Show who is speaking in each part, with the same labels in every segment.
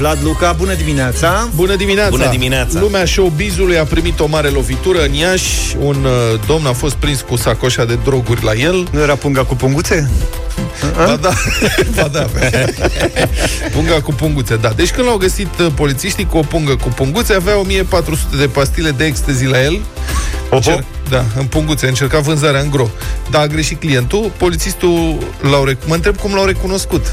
Speaker 1: Vlad Luca, bună dimineața!
Speaker 2: Bună dimineața!
Speaker 3: Bună dimineața!
Speaker 2: Lumea showbizului a primit o mare lovitură în Iași. Un uh, domn a fost prins cu sacoșa de droguri la el.
Speaker 1: Nu era punga cu punguțe?
Speaker 2: Ba da, ba da. punga cu punguțe, da. Deci când l-au găsit uh, polițiștii cu o pungă cu punguțe, avea 1400 de pastile de ecstasy la el. Încer- da, în punguțe, încerca vânzarea în gro. Dar a greșit clientul, polițistul l-au rec- mă întreb cum l-au recunoscut.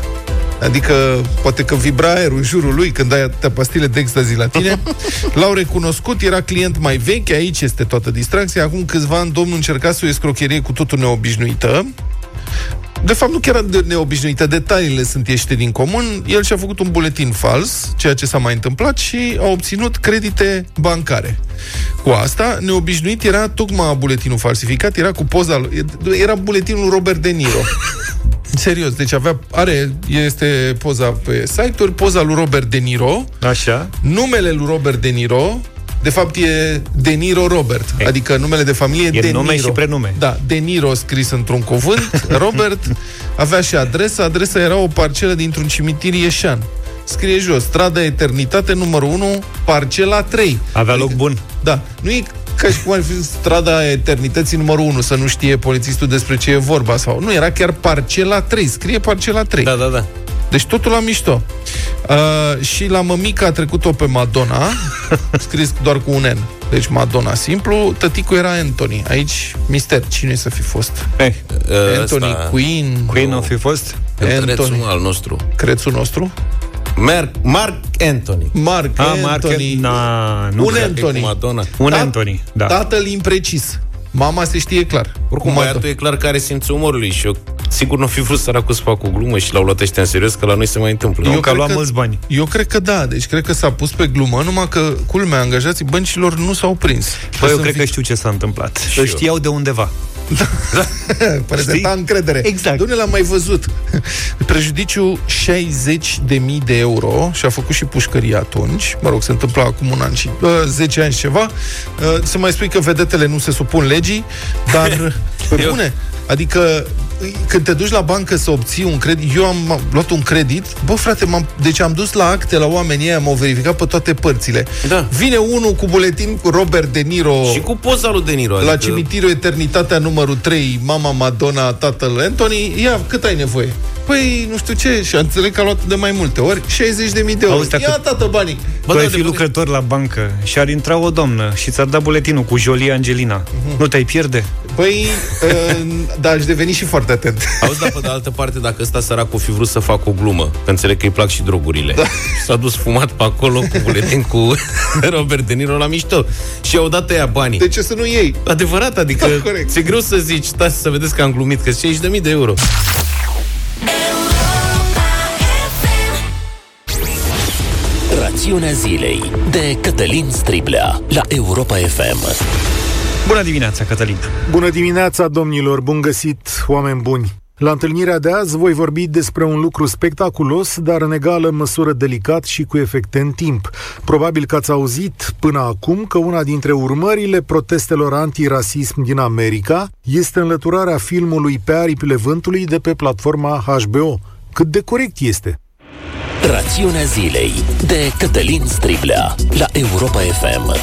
Speaker 2: Adică, poate că vibra aerul în jurul lui când ai atâtea pastile de ecstasy la tine. L-au recunoscut, era client mai vechi, aici este toată distracția. Acum câțiva ani, domnul încerca să o escrocherie cu totul neobișnuită. De fapt, nu chiar de neobișnuită, detaliile sunt ieșite din comun. El și-a făcut un buletin fals, ceea ce s-a mai întâmplat, și a obținut credite bancare. Cu asta, neobișnuit era tocmai buletinul falsificat, era cu poza, era buletinul Robert De Niro. Serios, deci avea, are, este poza pe site-uri, poza lui Robert De Niro,
Speaker 1: Așa.
Speaker 2: numele lui Robert De Niro, de fapt e De Niro Robert,
Speaker 1: Ei.
Speaker 2: adică numele de familie
Speaker 1: E
Speaker 2: De
Speaker 1: nume
Speaker 2: Niro.
Speaker 1: și prenume.
Speaker 2: Da, De Niro scris într-un cuvânt, Robert avea și adresa, adresa era o parcelă dintr-un cimitir ieșan. Scrie jos, strada Eternitate numărul 1, parcela 3.
Speaker 1: Avea loc bun.
Speaker 2: Da, nu e ca și cum ar fi strada Eternității numărul 1, să nu știe polițistul despre ce e vorba sau... Nu, era chiar parcela 3, scrie parcela 3.
Speaker 3: Da, da, da.
Speaker 2: Deci totul la mișto. Uh, și la mămică a trecut-o pe Madonna, scris doar cu un N. Deci Madonna simplu, tăticul era Anthony. Aici, mister, cine să fi fost?
Speaker 1: Eh,
Speaker 2: Anthony
Speaker 3: Ăsta,
Speaker 2: Queen,
Speaker 1: Queen o fi fost?
Speaker 2: Anthony.
Speaker 3: Anthony. al nostru.
Speaker 2: crețul nostru?
Speaker 3: Mark, Mark Anthony.
Speaker 2: Mark
Speaker 1: A, Mark,
Speaker 2: Anthony.
Speaker 1: na, nu
Speaker 2: un
Speaker 1: cred.
Speaker 2: Anthony.
Speaker 3: Cu Madonna.
Speaker 1: Un
Speaker 2: Ta-
Speaker 1: Anthony, da.
Speaker 2: Tatăl imprecis. Mama se știe clar.
Speaker 3: Oricum,
Speaker 2: Madonna.
Speaker 3: băiatul e clar care simțul umorului și eu sigur nu fi vrut săracul să facă o glumă și l-au luat ăștia în serios, că la noi se mai întâmplă.
Speaker 1: Eu că a
Speaker 2: cred
Speaker 1: luat
Speaker 2: că-
Speaker 1: mulți bani.
Speaker 2: Eu cred că da, deci cred că s-a pus pe glumă, numai că, culmea, angajații băncilor nu s-au prins.
Speaker 1: Băi, eu
Speaker 2: Sunt
Speaker 1: cred că
Speaker 2: fi-
Speaker 1: știu ce s-a întâmplat.
Speaker 3: Și
Speaker 1: Îl
Speaker 3: eu.
Speaker 1: știau de undeva.
Speaker 2: Prezenta
Speaker 1: Știi?
Speaker 2: încredere.
Speaker 1: Exact.
Speaker 2: Dom'le, l-am mai văzut. Prejudiciu 60 de mii de euro și a făcut și pușcăria atunci. Mă rog, se întâmpla acum un an și uh, 10 ani și ceva. Uh, să mai spui că vedetele nu se supun legii, dar pe
Speaker 3: Eu-
Speaker 2: bune. Adică când te duci la bancă să obții un credit, eu am am luat un credit, bă frate, m-am, deci am dus la acte la oamenii ăia, m-au verificat pe toate părțile.
Speaker 3: Da.
Speaker 2: Vine unul cu buletin cu Robert De Niro
Speaker 3: Și cu poza lui De Niro.
Speaker 2: la
Speaker 3: adică-
Speaker 2: cimitirul Eternitatea numărul 3, mama Madonna, tatăl Anthony, ia, cât ai nevoie? Păi, nu știu ce, și înțeleg că a luat de mai multe ori, 60 de mii de euro.
Speaker 1: Auzi, dacă-
Speaker 2: Ia, tată, banii!
Speaker 1: Bă,
Speaker 3: Bă,
Speaker 1: tu ai
Speaker 3: da,
Speaker 1: fi
Speaker 3: de-
Speaker 1: lucrător la bancă și ar intra o doamnă și ți-ar da buletinul cu Jolie Angelina. Nu te-ai pierde?
Speaker 2: Păi, uh, da, aș deveni și foarte atent.
Speaker 3: Auzi, dar pe de altă parte, dacă ăsta săracul fi vrut să facă o glumă, că înțeleg că îi plac și drogurile, da. s-a dus fumat pe acolo cu buletin cu Robert De Niro la mișto și au dat ăia banii.
Speaker 2: De ce să nu iei?
Speaker 3: Adevărat, adică
Speaker 2: Da, corect.
Speaker 3: ți-e greu să zici, stați să vedeți că am glumit, că 60.000 de euro.
Speaker 4: Rațiunea zilei de Cătălin Striblea la Europa FM.
Speaker 1: Bună dimineața, Cătălin.
Speaker 5: Bună dimineața, domnilor! Bun găsit, oameni buni! La întâlnirea de azi voi vorbi despre un lucru spectaculos, dar în egală măsură delicat și cu efecte în timp. Probabil că ați auzit până acum că una dintre urmările protestelor antirasism din America este înlăturarea filmului Pe aripile vântului de pe platforma HBO. Cât de corect este?
Speaker 4: Rațiunea zilei de Cătălin Striblea la Europa FM.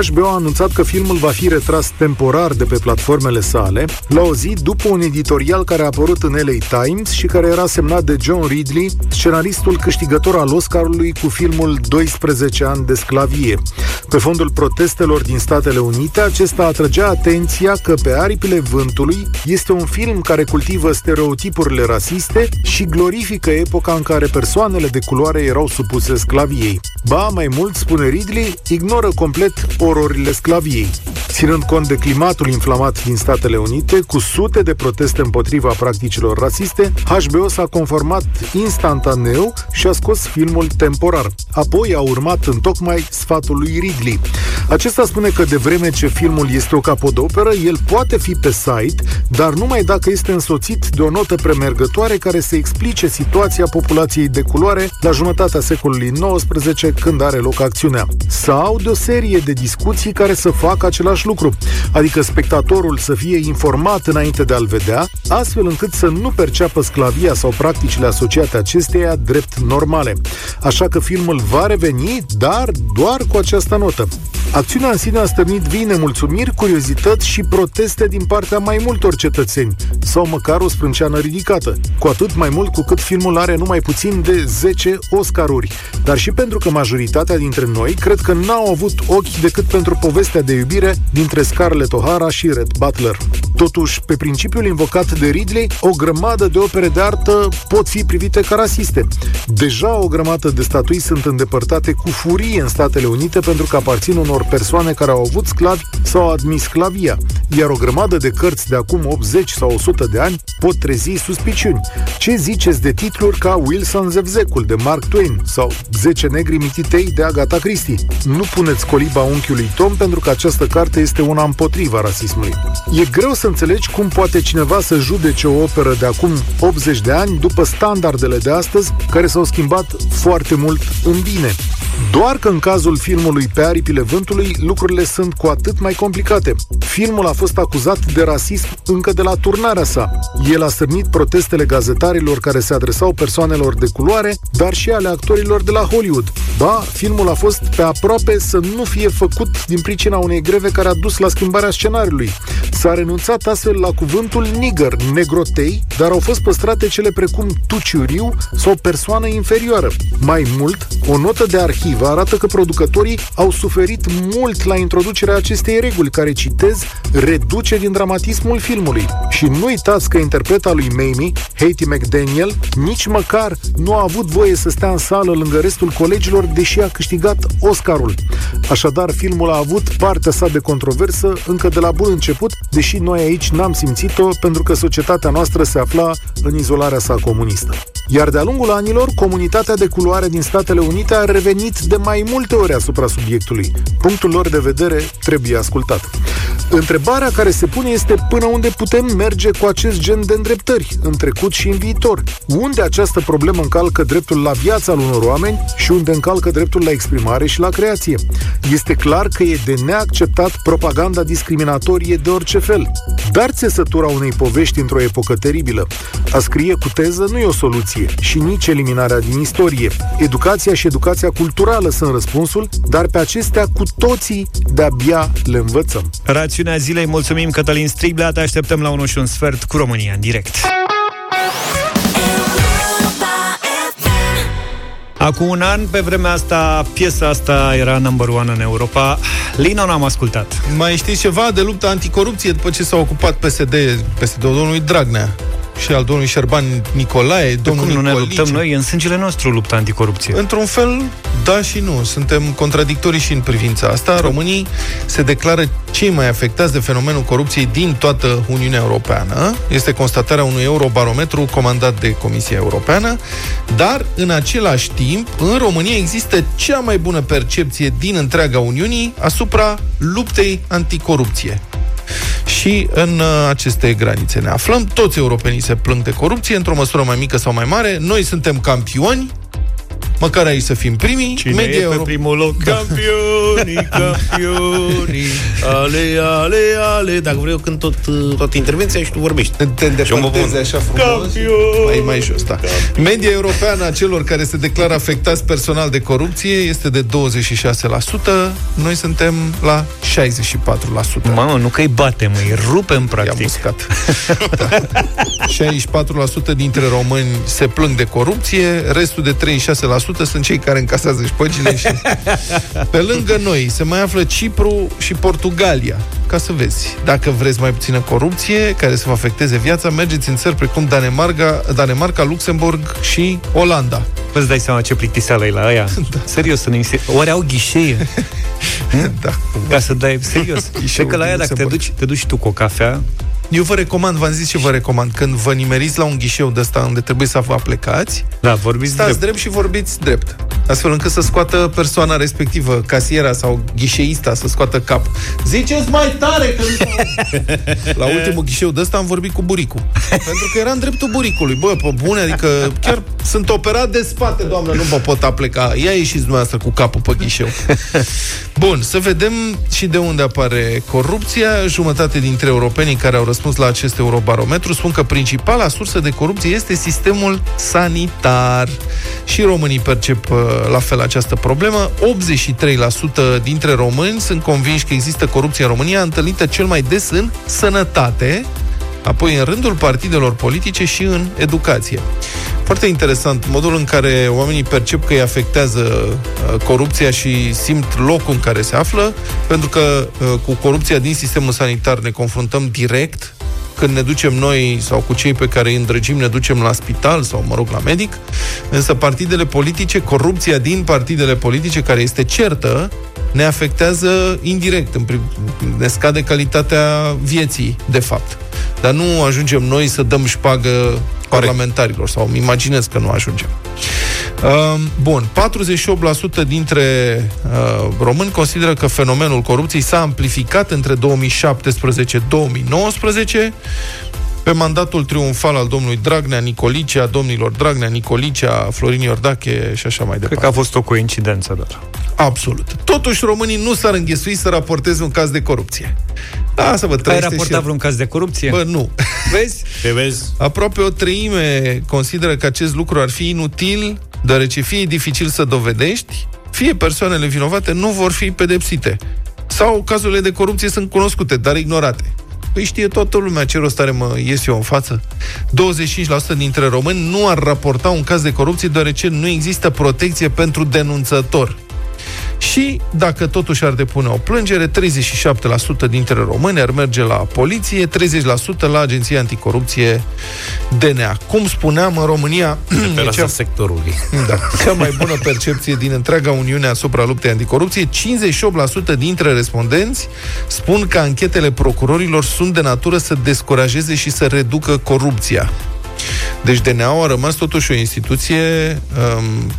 Speaker 5: HBO a anunțat că filmul va fi retras temporar de pe platformele sale, la o zi după un editorial care a apărut în LA Times și care era semnat de John Ridley, scenaristul câștigător al Oscarului cu filmul 12 ani de sclavie. Pe fondul protestelor din Statele Unite, acesta atrăgea atenția că Pe aripile vântului este un film care cultivă stereotipurile rasiste și glorifică epoca în care persoanele de culoare erau supuse sclaviei. Ba, mai mult, spune Ridley, ignoră complet ororile sclaviei. Ținând cont de climatul inflamat din Statele Unite, cu sute de proteste împotriva practicilor rasiste, HBO s-a conformat instantaneu și a scos filmul temporar. Apoi a urmat în tocmai sfatul lui Ridley. Acesta spune că de vreme ce filmul este o capodoperă, el poate fi pe site, dar numai dacă este însoțit de o notă premergătoare care să explice situația populației de culoare la jumătatea secolului XIX când are loc acțiunea. Sau de o serie de discuții care să facă același același lucru, adică spectatorul să fie informat înainte de a-l vedea, astfel încât să nu perceapă sclavia sau practicile asociate acesteia drept normale. Așa că filmul va reveni, dar doar cu această notă. Acțiunea în sine a stârnit vii nemulțumiri, curiozități și proteste din partea mai multor cetățeni, sau măcar o sprânceană ridicată. Cu atât mai mult cu cât filmul are numai puțin de 10 Oscaruri, dar și pentru că majoritatea dintre noi cred că n-au avut ochi decât pentru povestea de iubire dintre Scarlett O'Hara și Red Butler. Totuși, pe principiul invocat de Ridley, o grămadă de opere de artă pot fi privite ca rasiste. Deja o grămadă de statui sunt îndepărtate cu furie în Statele Unite pentru că aparțin unor persoane care au avut sclavi sau au admis sclavia, iar o grămadă de cărți de acum 80 sau 100 de ani pot trezi suspiciuni. Ce ziceți de titluri ca Wilson Zevzecul de Mark Twain sau 10 negri mititei de Agatha Christie? Nu puneți coliba unchiului Tom pentru că această carte este una împotriva rasismului. E greu să înțelegi cum poate cineva să judece o operă de acum 80 de ani după standardele de astăzi care s-au schimbat foarte mult în bine. Doar că în cazul filmului Pe aripile vântului, lucrurile sunt cu atât mai complicate. Filmul a fost acuzat de rasism încă de la turnarea sa. El a sărnit protestele gazetarilor care se adresau persoanelor de culoare, dar și ale actorilor de la Hollywood. Ba, filmul a fost pe aproape să nu fie făcut din pricina unei greve care a dus la schimbarea scenariului. S-a renunțat astfel la cuvântul nigger, negrotei, dar au fost păstrate cele precum tuciuriu sau persoană inferioară. Mai mult, o notă de arhivă arată că producătorii au suferit mult la introducerea acestei reguli, care, citez, reduce din dramatismul filmului. Și nu uitați că interpreta lui Mamie, Haiti McDaniel, nici măcar nu a avut voie să stea în sală lângă restul colegilor, deși a câștigat Oscarul. Așadar, filmul a avut partea sa de controversă încă de la bun început, deși noi aici n-am simțit-o pentru că societatea noastră se afla în izolarea sa comunistă. Iar de-a lungul anilor, comunitatea de culoare din Statele Unite a revenit de mai multe ori asupra subiectului. Punctul lor de vedere trebuie ascultat. Întrebarea care se pune este până unde putem merge cu acest gen de îndreptări, în trecut și în viitor. Unde această problemă încalcă dreptul la viața al unor oameni și unde încalcă dreptul la exprimare și la creație. Este clar că e de neacceptat propaganda discriminatorie de orice fel. Dar țesătura unei povești într-o epocă teribilă. A scrie cu teză nu e o soluție și nici eliminarea din istorie. Educația și educația culturală sunt răspunsul, dar pe acestea cu toții de-abia le învățăm.
Speaker 1: Rațiunea zilei, mulțumim Cătălin Striblea, te așteptăm la 1 și un sfert cu România în direct. Acum un an, pe vremea asta, piesa asta era number one în Europa. Lino n-am ascultat.
Speaker 2: Mai știți ceva de lupta anticorupție după ce s-a ocupat PSD, PSD-ul domnului Dragnea? Și al domnului Șerban Nicolae, domnul
Speaker 1: cum nu ne
Speaker 2: Nicolice.
Speaker 1: luptăm noi? E în sângele nostru lupta anticorupție.
Speaker 2: Într-un fel, da și nu. Suntem contradictorii și în privința asta. Românii se declară cei mai afectați de fenomenul corupției din toată Uniunea Europeană. Este constatarea unui eurobarometru comandat de Comisia Europeană, dar în același timp, în România există cea mai bună percepție din întreaga Uniunii asupra luptei anticorupție. Și în uh, aceste granițe ne aflăm. Toți europenii se plâng de corupție, într-o măsură mai mică sau mai mare. Noi suntem campioni, măcar aici să fim primii.
Speaker 1: Cine Media e pe Euro... primul loc? Da. Campioni, campioni,
Speaker 3: ale, ale, ale. Dacă vreau când tot, toată intervenția și tu vorbești.
Speaker 2: Te îndepărtezi așa frumos.
Speaker 1: Campioni.
Speaker 2: Mai, mai jos, da. Media europeană a celor care se declară afectați personal de corupție este de 26%. Noi suntem la 64%.
Speaker 1: Mamă, nu că-i batem, îi rupem
Speaker 2: I-am
Speaker 1: practic.
Speaker 2: uscat. da. 64% dintre români se plâng de corupție, restul de 36% sunt cei care încasează șpăgile și... Pe lângă noi se mai află Cipru și Portugalia. Ca să vezi, dacă vreți mai puțină corupție care să vă afecteze viața, mergeți în țări precum Danemarca, Danemarca Luxemburg și Olanda.
Speaker 1: Îți dai seama ce plictiseală e la aia? Da. Serios, să ne Oare au ghișee?
Speaker 2: da.
Speaker 1: Ca să dai, serios. Cred că la aia dacă te duci, te duci tu cu o cafea,
Speaker 2: Eu vă recomand, v-am zis ce vă recomand, când vă nimeriți la un ghișeu de ăsta unde trebuie să vă plecați,
Speaker 1: da, vorbiți
Speaker 2: stați
Speaker 1: drept.
Speaker 2: drept și vorbiți drept. Astfel încât să scoată persoana respectivă, casiera sau ghișeista, să scoată cap. Ziceți mai tare că nu La ultimul ghișeu de ăsta am vorbit cu buricul. Pentru că era în dreptul buricului. Bă, pe bune, adică chiar sunt operat de spate, doamnă, nu mă pot apleca. Ia ieșiți dumneavoastră cu capul pe ghișeu. Bun, să vedem și de unde apare corupția. Jumătate dintre europenii care au răspuns la acest eurobarometru spun că principala sursă de corupție este sistemul sanitar. Și românii percep uh, la fel această problemă. 83% dintre români sunt convinși că există corupție în România, întâlnită cel mai des în sănătate, apoi în rândul partidelor politice și în educație. Foarte interesant modul în care oamenii percep că îi afectează uh, corupția și simt locul în care se află, pentru că uh, cu corupția din sistemul sanitar ne confruntăm direct când ne ducem noi sau cu cei pe care îi îndrăgim, ne ducem la spital sau, mă rog, la medic, însă partidele politice, corupția din partidele politice, care este certă, ne afectează indirect, în prim, ne scade calitatea vieții, de fapt. Dar nu ajungem noi să dăm șpagă parlamentarilor, sau îmi imaginez că nu ajungem. Uh, bun, 48% dintre uh, români consideră că fenomenul corupției s-a amplificat între 2017-2019 pe mandatul triumfal al domnului Dragnea Nicolicea, domnilor Dragnea Nicolicea, Florin Iordache și așa mai departe.
Speaker 1: Cred că a fost o coincidență doar.
Speaker 2: Absolut. Totuși, românii nu s-ar înghesui să raporteze un caz de corupție. Da, să vă
Speaker 1: Ai raportat și... vreun caz de corupție?
Speaker 2: Bă, nu.
Speaker 1: Vezi?
Speaker 3: Te vezi?
Speaker 2: Aproape o treime consideră că acest lucru ar fi inutil, deoarece fie e dificil să dovedești, fie persoanele vinovate nu vor fi pedepsite. Sau cazurile de corupție sunt cunoscute, dar ignorate. Păi știe toată lumea ce rost are mă ies eu în față. 25% dintre români nu ar raporta un caz de corupție deoarece nu există protecție pentru denunțător. Și dacă totuși ar depune o plângere, 37% dintre români ar merge la poliție, 30% la Agenția Anticorupție DNA. Cum spuneam, în România...
Speaker 3: Pe la cea... sectorului.
Speaker 2: Da, cea mai bună percepție din întreaga Uniune asupra luptei anticorupție. 58% dintre respondenți spun că anchetele procurorilor sunt de natură să descurajeze și să reducă corupția. Deci DNA-ul a rămas totuși o instituție um,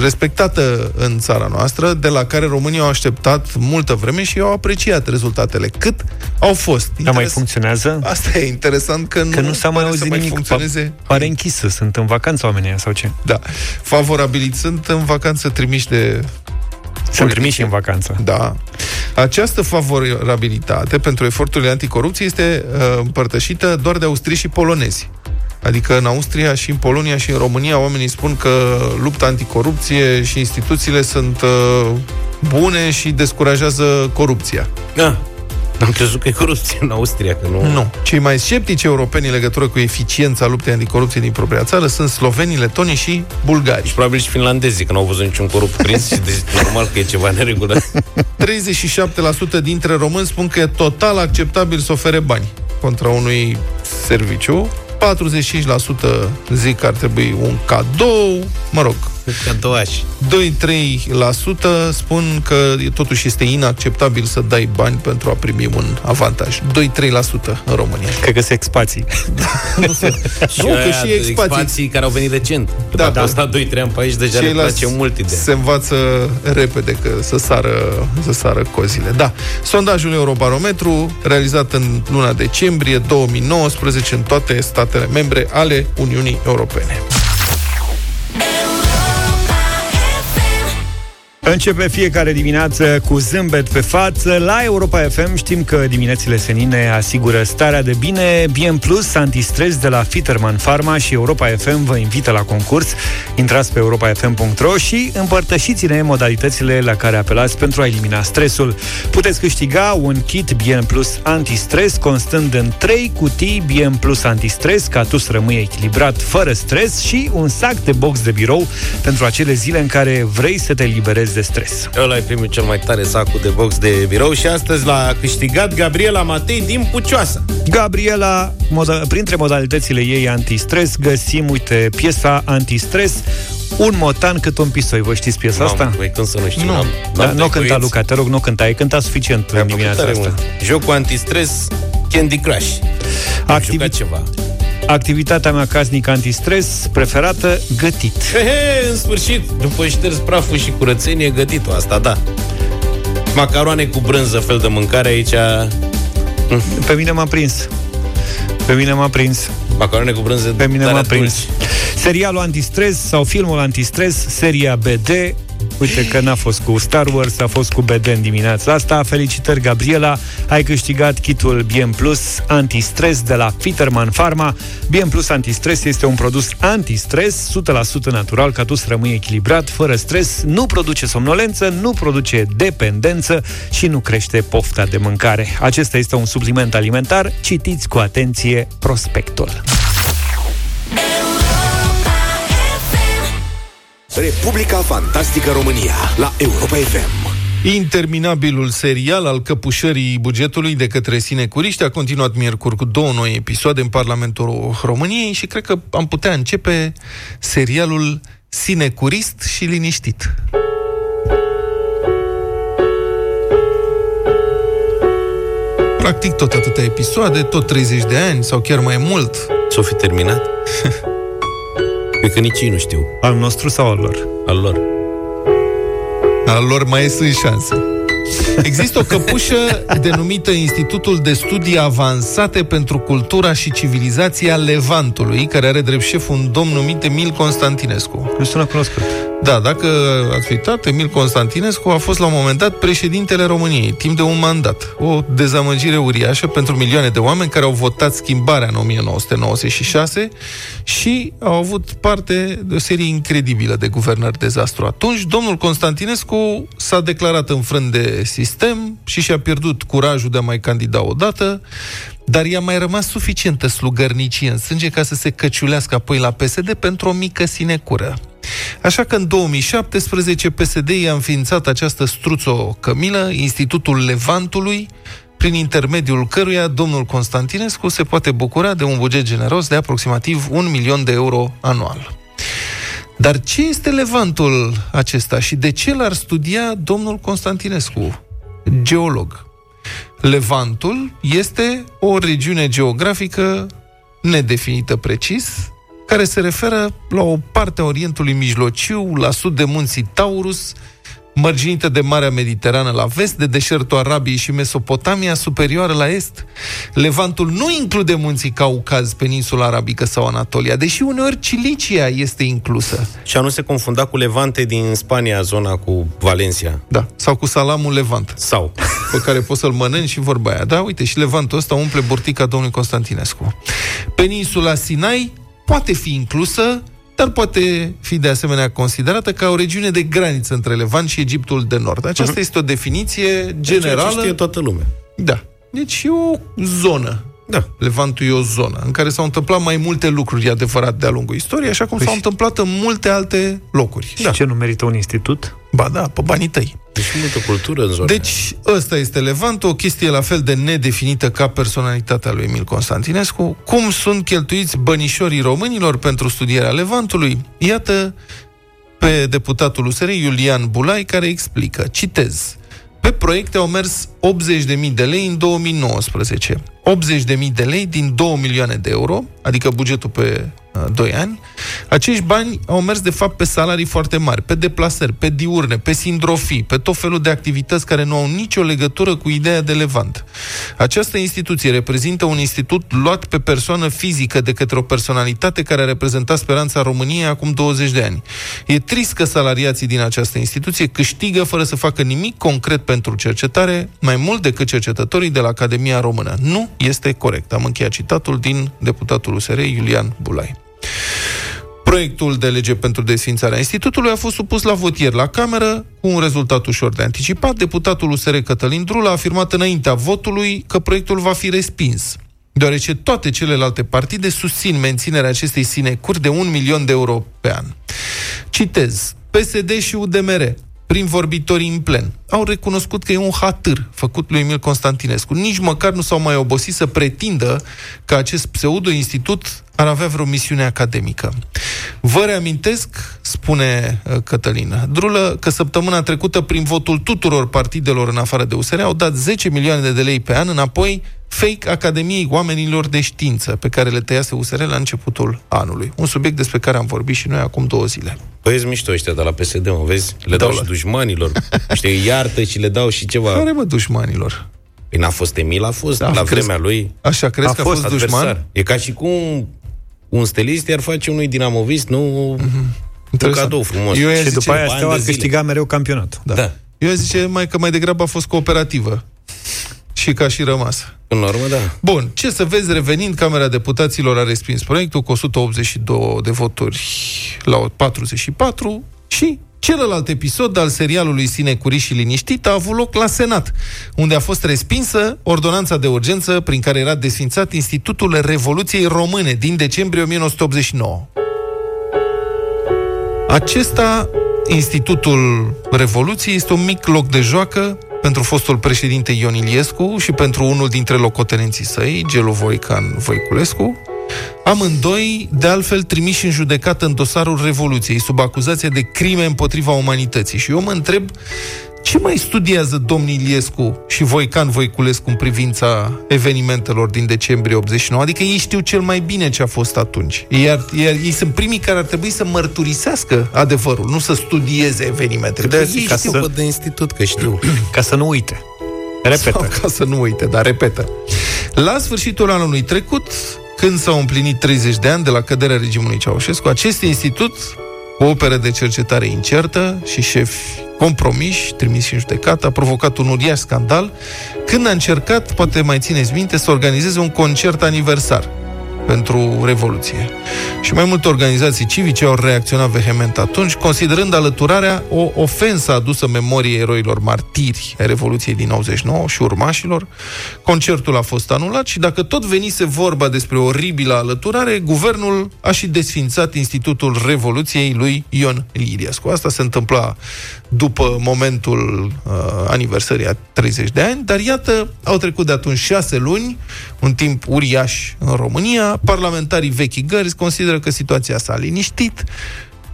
Speaker 2: respectată în țara noastră, de la care România au așteptat multă vreme și au apreciat rezultatele. Cât au fost.
Speaker 1: Dar mai funcționează?
Speaker 2: Asta e interesant că,
Speaker 1: că nu, nu s-a mai auzit nimic.
Speaker 2: Funcționeze.
Speaker 1: Pare închisă. Sunt în vacanță oamenii sau ce?
Speaker 2: Da. Favorabili sunt în vacanță trimiși de
Speaker 1: sunt trimiși în vacanță.
Speaker 2: Da. Această favorabilitate pentru eforturile anticorupție este uh, împărtășită doar de austrici și polonezi. Adică în Austria și în Polonia și în România oamenii spun că lupta anticorupție și instituțiile sunt uh, bune și descurajează corupția.
Speaker 3: Da. Am crezut că e corupție în Austria, că nu...
Speaker 2: Nu. Cei mai sceptici europeni în legătură cu eficiența luptei anticorupție din propria țară sunt slovenii, letonii și bulgari.
Speaker 3: Și probabil și finlandezii, că nu au văzut niciun corupt prins și deci normal că e ceva neregulă.
Speaker 2: 37% dintre români spun că e total acceptabil să ofere bani contra unui serviciu 45% zic că ar trebui un cadou, mă rog,
Speaker 3: Cadouaș.
Speaker 2: 2-3% spun că totuși este inacceptabil să dai bani pentru a primi un avantaj. 2-3% în România.
Speaker 1: Cred că se expații.
Speaker 3: nu, se... și nu că și expații. expații care au venit recent. Da, Dacă da. au stat 2-3 ani pe aici, deja le place mult ideea.
Speaker 2: Se învață repede că să sară, să sară cozile. Da. Sondajul Eurobarometru, realizat în luna decembrie 2019 în toate statele membre ale Uniunii Europene.
Speaker 1: Începe fiecare dimineață cu zâmbet pe față. La Europa FM știm că diminețile senine asigură starea de bine. Bien Plus, antistres de la Fitterman Pharma și Europa FM vă invită la concurs. Intrați pe europafm.ro și împărtășiți-ne modalitățile la care apelați pentru a elimina stresul. Puteți câștiga un kit Bien Plus antistres constând în 3 cutii Bien Plus antistres ca tu să rămâi echilibrat fără stres și un sac de box de birou pentru acele zile în care vrei să te eliberezi de stres.
Speaker 3: Ăla e primul cel mai tare sacul de box de birou și astăzi l-a câștigat Gabriela Matei din Pucioasa.
Speaker 1: Gabriela, moda- printre modalitățile ei antistres, găsim, uite, piesa antistres, un motan cât un pisoi. Vă știți piesa
Speaker 3: Mam,
Speaker 1: asta?
Speaker 3: Păi când să nu știu.
Speaker 1: Nu,
Speaker 3: n-am,
Speaker 1: da, nu cânta Luca, te rog, nu cânta. Ai cântat suficient în dimineața asta.
Speaker 3: Mult. Jocul antistres Candy Crush. Activi... ceva.
Speaker 1: Activitatea mea casnică antistres preferată, gătit.
Speaker 3: He, he, în sfârșit, după șters praful și curățenie, gătitul asta, da. Macaroane cu brânză, fel de mâncare aici...
Speaker 1: Pe mine m-a prins. Pe mine m-a prins.
Speaker 3: Macaroane cu brânză,
Speaker 1: Pe mine
Speaker 3: dar
Speaker 1: m-a
Speaker 3: atunci-
Speaker 1: prins. Serialul antistres sau filmul antistres, seria BD, Uite că n-a fost cu Star Wars, a fost cu BD în dimineața asta. Felicitări, Gabriela! Ai câștigat kitul BM Plus Antistres de la Fiterman Pharma. BM Plus Antistres este un produs antistres, 100% natural, ca tu să rămâi echilibrat, fără stres, nu produce somnolență, nu produce dependență și nu crește pofta de mâncare. Acesta este un supliment alimentar. Citiți cu atenție prospectul.
Speaker 6: Republica Fantastică România la Europa FM.
Speaker 2: Interminabilul serial al căpușării bugetului de către sinecuriști a continuat miercuri cu două noi episoade în Parlamentul României și cred că am putea începe serialul Sinecurist și liniștit. Practic tot atâtea episoade, tot 30 de ani sau chiar mai mult.
Speaker 3: S-o fi terminat? Cred că nici ei nu știu.
Speaker 1: Al nostru sau al lor?
Speaker 3: Al lor.
Speaker 2: Al lor mai sunt șanse. Există o căpușă denumită Institutul de Studii Avansate pentru Cultura și Civilizația Levantului, care are drept șef un domn numit Emil Constantinescu.
Speaker 1: Nu sună cunoscut.
Speaker 2: Da, dacă ați uitat, Emil Constantinescu a fost la un moment dat președintele României, timp de un mandat. O dezamăgire uriașă pentru milioane de oameni care au votat schimbarea în 1996 și au avut parte de o serie incredibilă de guvernări dezastru. Atunci, domnul Constantinescu s-a declarat înfrânt de sistem și și-a pierdut curajul de a mai candida odată, dar i-a mai rămas suficientă slugărnicie în sânge ca să se căciulească apoi la PSD pentru o mică sinecură. Așa că în 2017 PSD i-a înființat această struțo-cămilă, Institutul Levantului, prin intermediul căruia domnul Constantinescu se poate bucura de un buget generos de aproximativ un milion de euro anual. Dar ce este Levantul acesta și de ce l-ar studia domnul Constantinescu, geolog? Levantul este o regiune geografică nedefinită precis, care se referă la o parte a Orientului Mijlociu, la sud de munții Taurus, mărginită de Marea Mediterană la vest, de deșertul Arabiei și Mesopotamia superioară la est. Levantul nu include munții Caucaz, peninsula arabică sau Anatolia, deși uneori Cilicia este inclusă.
Speaker 3: Și a nu se confunda cu Levante din Spania, zona cu Valencia.
Speaker 2: Da, sau cu salamul Levant,
Speaker 3: Sau.
Speaker 2: pe care poți să-l mănânci și vorba aia. Da, uite, și Levantul ăsta umple burtica domnului Constantinescu. Peninsula Sinai poate fi inclusă, dar poate fi de asemenea considerată ca o regiune de graniță între Levant și Egiptul de Nord. Aceasta uh-huh. este o definiție
Speaker 3: Ceea ce
Speaker 2: generală.
Speaker 3: știe toată lumea.
Speaker 2: Da. Deci e o zonă.
Speaker 3: Da.
Speaker 2: Levantul e o zonă în care s-au întâmplat mai multe lucruri, e adevărat, de-a lungul istoriei, așa cum
Speaker 1: Păi
Speaker 2: s-au
Speaker 1: și-
Speaker 2: întâmplat în multe alte locuri.
Speaker 1: Și ce nu merită un institut?
Speaker 2: Ba da, pe banii tăi.
Speaker 3: Deci multă cultură în zona
Speaker 2: Deci, ăsta este Levant, o chestie la fel de nedefinită ca personalitatea lui Emil Constantinescu. Cum sunt cheltuiți bănișorii românilor pentru studierea Levantului? Iată pe deputatul USR Iulian Bulai, care explică, citez, pe proiecte au mers 80.000 de lei în 2019, 80.000 de lei din 2 milioane de euro, adică bugetul pe uh, 2 ani. Acești bani au mers, de fapt, pe salarii foarte mari, pe deplasări, pe diurne, pe sindrofii, pe tot felul de activități care nu au nicio legătură cu ideea de Levant. Această instituție reprezintă un institut luat pe persoană fizică de către o personalitate care a reprezentat speranța României acum 20 de ani. E trist că salariații din această instituție câștigă fără să facă nimic concret pentru cercetare, mai mult decât cercetătorii de la Academia Română. Nu este corect. Am încheiat citatul din deputatul USR Iulian Bulai. Proiectul de lege pentru desfințarea institutului a fost supus la vot ieri la Cameră cu un rezultat ușor de anticipat. Deputatul USR Cătălin Drul a afirmat înaintea votului că proiectul va fi respins, deoarece toate celelalte partide susțin menținerea acestei sinecuri de un milion de euro pe an. Citez. PSD și UDMR prin vorbitorii în plen, au recunoscut că e un hatâr făcut lui Emil Constantinescu. Nici măcar nu s-au mai obosit să pretindă că acest pseudo-institut ar avea vreo misiune academică. Vă reamintesc, spune uh, Cătălin Drulă, că săptămâna trecută, prin votul tuturor partidelor în afară de USR, au dat 10 milioane de lei pe an înapoi fake Academiei Oamenilor de Știință, pe care le tăiase USR la începutul anului. Un subiect despre care am vorbit și noi acum două zile.
Speaker 3: Păi ești mișto ăștia de la PSD, mă, vezi? Le dau
Speaker 2: Dau
Speaker 3: și
Speaker 2: la-
Speaker 3: dușmanilor. Știi, iartă și le dau și ceva.
Speaker 2: Care, mă, dușmanilor?
Speaker 3: Păi n-a fost Emil, a fost
Speaker 2: Da,
Speaker 3: la
Speaker 2: crezi-
Speaker 3: vremea lui.
Speaker 2: Așa, crezi
Speaker 1: A
Speaker 2: că a
Speaker 1: fost
Speaker 2: fost dușman?
Speaker 3: Adversar. E ca și cum un stelist iar face unui dinamovist, nu un
Speaker 2: Interesant.
Speaker 3: cadou frumos.
Speaker 2: Eu i-aș
Speaker 1: Și
Speaker 2: zice,
Speaker 1: după aia
Speaker 3: ani
Speaker 1: Steaua
Speaker 3: de zile.
Speaker 1: câștiga mereu campionatul.
Speaker 2: Da.
Speaker 3: Da.
Speaker 2: Eu aș zice mai că mai degrabă a fost cooperativă. Și ca și rămas.
Speaker 3: În urmă, da.
Speaker 2: Bun, ce să vezi, revenind, Camera Deputaților a respins proiectul cu 182 de voturi la 44 și celălalt episod al serialului Sinecuri și Liniștit a avut loc la Senat, unde a fost respinsă ordonanța de urgență prin care era desfințat Institutul Revoluției Române din decembrie 1989. Acesta, Institutul Revoluției, este un mic loc de joacă pentru fostul președinte Ion Iliescu și pentru unul dintre locotenenții săi, Gelu Voican Voiculescu, amândoi, de altfel, trimiși în judecată în dosarul Revoluției, sub acuzație de crime împotriva umanității. Și eu mă întreb, ce mai studiază domnul Iliescu și Voican Voiculescu în privința evenimentelor din decembrie 89? Adică ei știu cel mai bine ce a fost atunci. Iar, iar ei sunt primii care ar trebui să mărturisească adevărul, nu să studieze evenimentele.
Speaker 3: De
Speaker 2: Că ei
Speaker 3: ca
Speaker 2: știu.
Speaker 3: să... de institut, că știu.
Speaker 1: Ca să nu uite. Repetă.
Speaker 2: Sau ca să nu uite, dar repetă. La sfârșitul anului trecut, când s-au împlinit 30 de ani de la căderea regimului Ceaușescu, acest institut, cu o operă de cercetare incertă și șefi compromiși, trimiși în judecată, a provocat un uriaș scandal. Când a încercat, poate mai țineți minte, să organizeze un concert aniversar pentru Revoluție. Și mai multe organizații civice au reacționat vehement atunci, considerând alăturarea o ofensă adusă memoriei eroilor martiri ai Revoluției din 89 și urmașilor. Concertul a fost anulat și dacă tot venise vorba despre o oribilă alăturare, guvernul a și desfințat Institutul Revoluției lui Ion Iliescu. Asta se întâmpla după momentul uh, aniversării a 30 de ani, dar iată, au trecut de atunci șase luni, un timp uriaș în România, parlamentarii vechi gărzi consideră că situația s-a liniștit,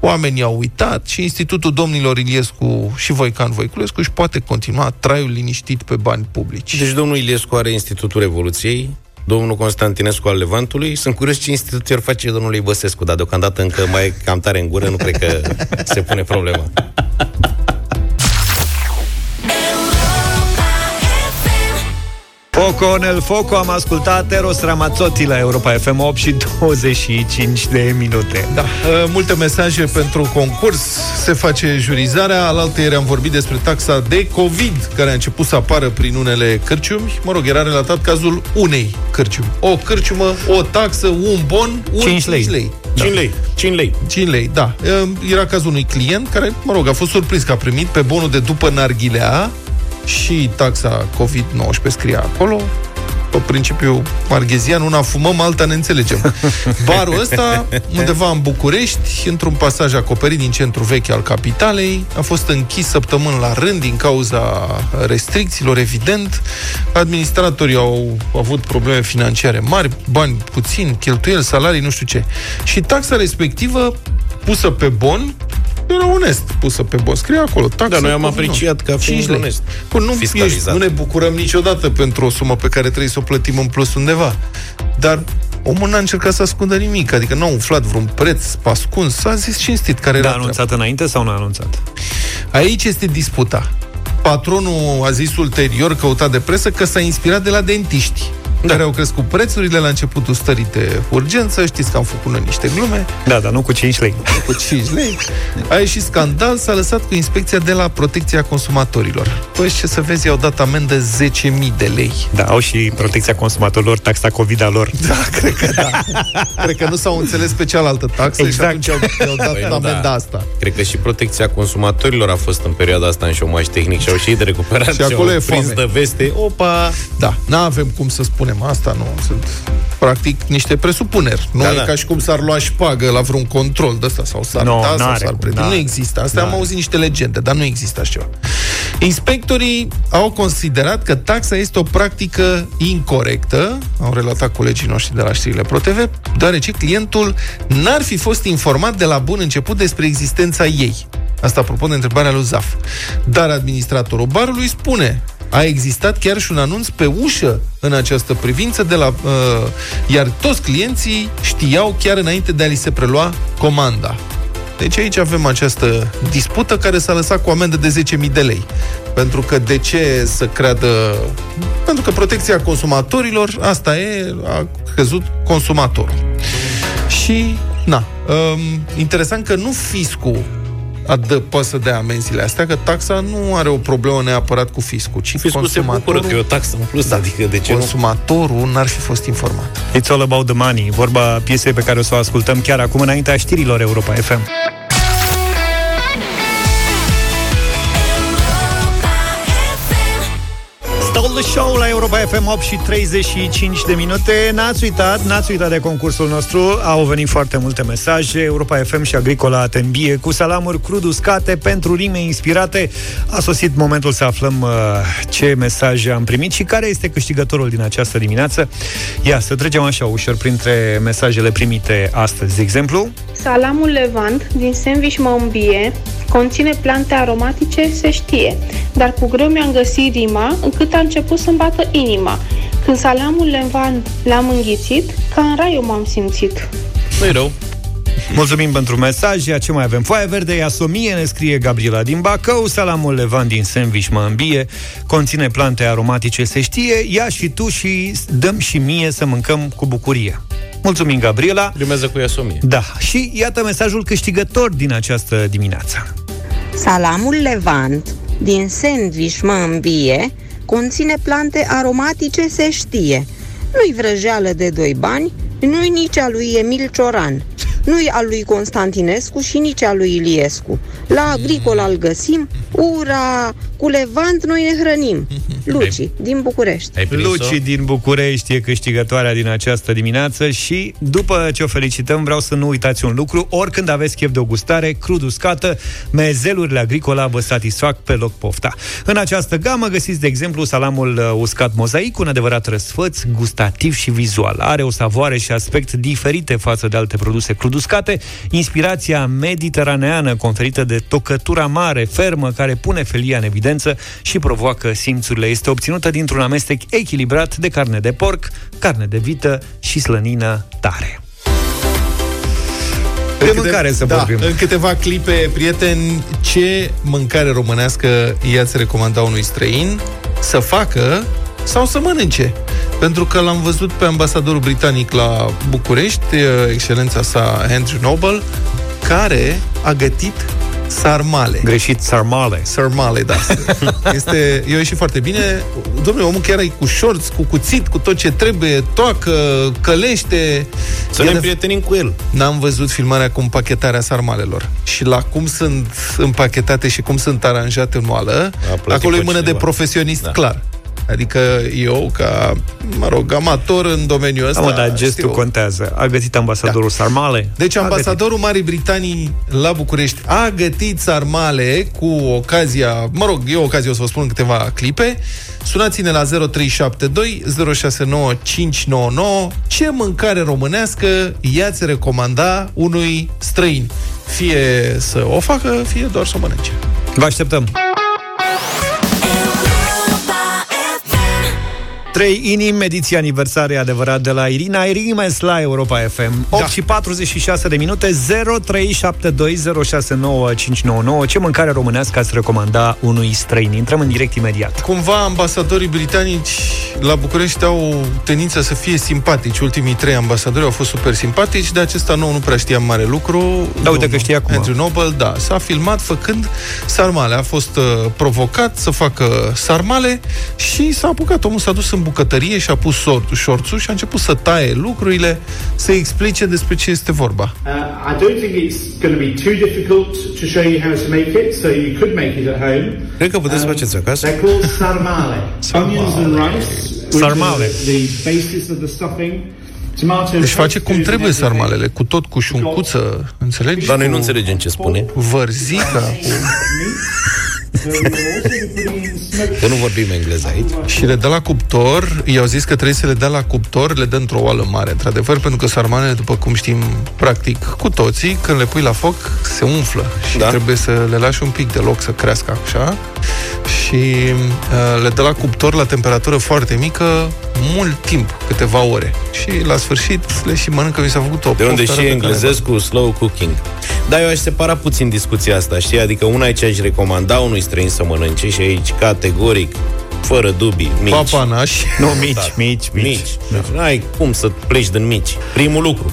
Speaker 2: oamenii au uitat și Institutul Domnilor Iliescu și Voican Voiculescu își poate continua traiul liniștit pe bani publici.
Speaker 3: Deci domnul Iliescu are Institutul Revoluției, domnul Constantinescu al Levantului. Sunt curios ce institut ar face domnului Băsescu, dar deocamdată încă mai e cam tare în gură, nu cred că se pune problema.
Speaker 1: Foco nel Foco, am ascultat Eros Ramazzotti la Europa FM 8 și 25 de minute.
Speaker 2: Da, uh, multe mesaje pentru concurs, se face jurizarea. Alaltă ieri am vorbit despre taxa de COVID, care a început să apară prin unele cârciumi. Mă rog, era relatat cazul unei cârciumi. O cârciumă, o taxă, un bon, un
Speaker 1: 5 lei.
Speaker 2: 5 lei.
Speaker 3: 5 lei, 5 lei.
Speaker 2: 5 lei, da. Era cazul unui client care, mă rog, a fost surprins că a primit pe bonul de după narghilea și taxa COVID-19 scria acolo. Pe principiu marghezian, una fumăm, alta ne înțelegem. Barul ăsta, undeva în București, într-un pasaj acoperit din centru vechi al capitalei, a fost închis săptămâni la rând din cauza restricțiilor, evident. Administratorii au avut probleme financiare mari, bani puțini, cheltuieli, salarii, nu știu ce. Și taxa respectivă, pusă pe bon, era onest pusă pe bon. Scrie acolo, taxa.
Speaker 3: Da, noi am
Speaker 2: COVID-19.
Speaker 3: apreciat ca fiind
Speaker 2: 5 lei.
Speaker 3: onest.
Speaker 2: Bun, nu,
Speaker 3: Fiscalizat.
Speaker 2: ești, nu ne bucurăm niciodată pentru o sumă pe care trebuie să o plătim în plus undeva. Dar omul n-a încercat să ascundă nimic, adică nu a umflat vreun preț ascuns, s-a zis cinstit care
Speaker 1: Da,
Speaker 2: era
Speaker 1: anunțat
Speaker 2: treaba.
Speaker 1: înainte sau n-a anunțat?
Speaker 2: Aici este disputa. Patronul a zis ulterior, căutat de presă, că s-a inspirat de la dentiști. Da. care au crescut prețurile la începutul stării de urgență. Știți că am făcut noi niște glume
Speaker 1: Da, dar nu cu 5 lei.
Speaker 2: cu 5 lei. A ieșit scandal, s-a lăsat cu inspecția de la protecția consumatorilor. Păi ce să vezi, i-au dat amendă 10.000 de lei.
Speaker 1: Da, au și protecția consumatorilor, taxa COVID a lor.
Speaker 2: Da, cred că da. cred că nu s-au înțeles pe cealaltă taxă
Speaker 1: Exact.
Speaker 2: și atunci au, i-au dat
Speaker 3: Păi nu,
Speaker 2: amenda
Speaker 3: da.
Speaker 2: asta.
Speaker 3: Cred că și protecția consumatorilor a fost în perioada asta în șomaj tehnic și au și ei de recuperat
Speaker 2: Și acolo
Speaker 3: au
Speaker 2: e
Speaker 3: prins
Speaker 2: foame.
Speaker 3: de veste. Opa!
Speaker 2: Da, nu avem cum să spunem asta, nu. Sunt practic niște presupuneri. Nu
Speaker 3: Da,
Speaker 2: e
Speaker 3: da.
Speaker 2: ca și cum s-ar lua șpagă la vreun control de ăsta sau s-ar
Speaker 1: Nu,
Speaker 2: da, sau
Speaker 1: n-are
Speaker 2: s-ar
Speaker 1: cum,
Speaker 2: prede.
Speaker 1: da.
Speaker 2: Nu există. Asta
Speaker 1: Da.
Speaker 2: am auzit niște legende, dar nu există așa ceva. Inspectorii au considerat că taxa este o practică incorrectă, au relatat colegii noștri de la știrile ProTV, deoarece clientul n-ar fi fost informat de la bun început despre existența ei. Asta apropo de întrebarea lui Zaf. Dar administratorul barului spune A existat chiar și un anunț pe ușă în această privință, de la, uh, iar toți clienții știau chiar înainte de a li se prelua comanda. Deci aici avem această dispută care s-a lăsat cu o amendă de 10.000 de lei. Pentru că de ce să creadă... Pentru că protecția consumatorilor, asta e, a căzut consumatorul. Și, na, um, interesant că nu fiscul adă, poate să dea amenziile astea, că taxa nu are o problemă neapărat cu fiscul, ci
Speaker 3: Fiscul se bucură că e o taxă în plus, da. adică de ce nu?
Speaker 2: consumatorul n-ar fi fost informat.
Speaker 1: It's all about the money. Vorba piesei pe care o să o ascultăm chiar acum înaintea știrilor Europa FM. Stole the show la Europa FM 8 și 35 de minute. N-ați uitat, n-ați uitat de concursul nostru. Au venit foarte multe mesaje. Europa FM și Agricola te îmbie Cu salamuri crud uscate pentru rime inspirate. A sosit momentul să aflăm uh, Ce mesaje am primit Și care este câștigătorul din această dimineață. Ia, să trecem așa ușor Printre mesajele primite astăzi. De exemplu
Speaker 7: Salamul levant din sandwich mă îmbie, conține plante aromatice, se știe, dar cu greu mi-am găsit rima încât a început să-mi bată inima. Când salamul levant l-am înghițit, ca în rai eu m-am simțit.
Speaker 3: nu rău.
Speaker 1: Mulțumim pentru mesaj. Ia ce mai avem? Foaia verde, ia somie, ne scrie Gabriela din Bacău. Salamul levan din sandwich mă îmbie. Conține plante aromatice, se știe. Ia și tu și dăm și mie să mâncăm cu bucurie. Mulțumim, Gabriela.
Speaker 3: Primează cu iasomie.
Speaker 1: Da, și iată mesajul câștigător din această dimineață.
Speaker 8: Salamul levant din sandwich mă îmbie conține plante aromatice, se știe. Nu-i vrăjeală de doi bani, nu-i nici a lui Emil Cioran, nu-i al lui Constantinescu și nici a lui Iliescu. La agricol îl găsim, ura, cu levant noi ne hrănim. Luci, din București.
Speaker 3: Ai prins-o?
Speaker 1: Luci din București e câștigătoarea din această dimineață și după ce o felicităm vreau să nu uitați un lucru, oricând aveți chef de o gustare crud uscată, mezelurile agricola vă satisfac pe loc pofta. În această gamă găsiți, de exemplu, salamul uh, uscat mozaic, un adevărat răsfăț, gustativ și vizual. Are o savoare și aspect diferite față de alte produse crud uscate, inspirația mediteraneană conferită de tocătura mare, fermă, care pune felia în evidență și provoacă simțurile. Este obținută dintr-un amestec echilibrat de carne de porc, carne de vită și slănină tare. De
Speaker 2: În câte-
Speaker 1: mâncare să
Speaker 2: da,
Speaker 1: vorbim.
Speaker 2: În câteva clipe, prieteni, ce mâncare românească i-ați recomanda unui străin să facă sau să mănânce? Pentru că l-am văzut pe ambasadorul britanic la București, eh, excelența sa Andrew Noble, care a gătit sarmale.
Speaker 1: Greșit, sarmale.
Speaker 2: Sarmale, da. Este, eu ieșit foarte bine. Domnule, omul chiar e cu shorts, cu cuțit, cu tot ce trebuie, toacă, călește.
Speaker 3: Să
Speaker 2: E
Speaker 3: ne
Speaker 2: de-
Speaker 3: împrietenim cu el.
Speaker 2: N-am văzut filmarea cu împachetarea sarmalelor. Și la cum sunt împachetate și cum sunt aranjate în oală,
Speaker 3: A plătit
Speaker 2: acolo e
Speaker 3: pe
Speaker 2: mână de
Speaker 3: cineva.
Speaker 2: profesionist,
Speaker 3: Da.
Speaker 2: clar. Adică eu, ca, mă rog, amator în domeniul
Speaker 1: Da,
Speaker 2: ăsta...
Speaker 1: mă, dar gestul
Speaker 2: știu.
Speaker 1: contează. A găsit ambasadorul da. sarmale?
Speaker 2: Deci
Speaker 1: A
Speaker 2: ambasadorul Marii Britanii la București a gătit sarmale cu ocazia, mă rog, e o ocazie, o să vă spun în câteva clipe. Sunați-ne la 0372 069599 ce mâncare românească i-ați recomanda unui străin. Fie să o facă, fie doar să o mănânce.
Speaker 1: găsit. Vă așteptăm. Trei inimi, ediția aniversare adevărat de la Irina Irimes la Europa FM. 8
Speaker 2: Da.
Speaker 1: și 46 de minute, 0372069599. Ce mâncare românească ați recomanda unui străin? Intrăm în direct imediat.
Speaker 2: Cumva ambasadorii britanici la București au tendința să fie simpatici. Ultimii trei ambasadori au fost super simpatici, de acesta nou nu prea știam mare lucru.
Speaker 1: Da, uite că știi acum.
Speaker 2: Andrew Noble, da, s-a filmat făcând sarmale. A fost uh, provocat să facă sarmale și s-a apucat. Omul s-a dus în bucătărie și a pus sor- șorțul și a început să taie lucrurile, să explice despre ce este vorba.
Speaker 9: Uh, I don't think it's going to be too difficult to show you how to make it, so you could make it at home.
Speaker 3: Cred că puteți să faceți acasă.
Speaker 9: They're called sarmale. Onions and rice. which
Speaker 1: Sarmale.
Speaker 9: are The basis of the stuffing. Tomato.
Speaker 2: Deci face cum
Speaker 9: food,
Speaker 2: trebuie
Speaker 9: and everything.
Speaker 2: sarmalele, cu tot cu șuncuță, înțelegi?
Speaker 3: Dar noi nu înțelegem ce spune.
Speaker 2: Vărzica, cu...
Speaker 3: Că nu vorbim engleză aici.
Speaker 2: Și le dă la cuptor, i-au zis că trebuie să le dea la cuptor, le dă într-o oală mare, într-adevăr, pentru că sarmanele, după cum știm, practic, cu toții, când le pui la foc, se umflă și da.
Speaker 3: Da.
Speaker 2: trebuie să le lași un pic de loc să crească așa și uh, le dă la cuptor la temperatură foarte mică mult timp, câteva ore. Și la sfârșit le și mănâncă, mi s-a făcut o
Speaker 3: De unde
Speaker 2: poftă
Speaker 3: și
Speaker 2: rău pe care
Speaker 3: englezesc cu slow cooking. Da, eu aș separa puțin discuția asta, știi? Adică una e ce aș recomanda unui străin să mănânce și aici categoric, fără dubii, mici.
Speaker 2: Papanași.
Speaker 1: Nu, mici, mici, mici.
Speaker 3: Mici. Deci n-ai cum să pleci din mici. Primul lucru.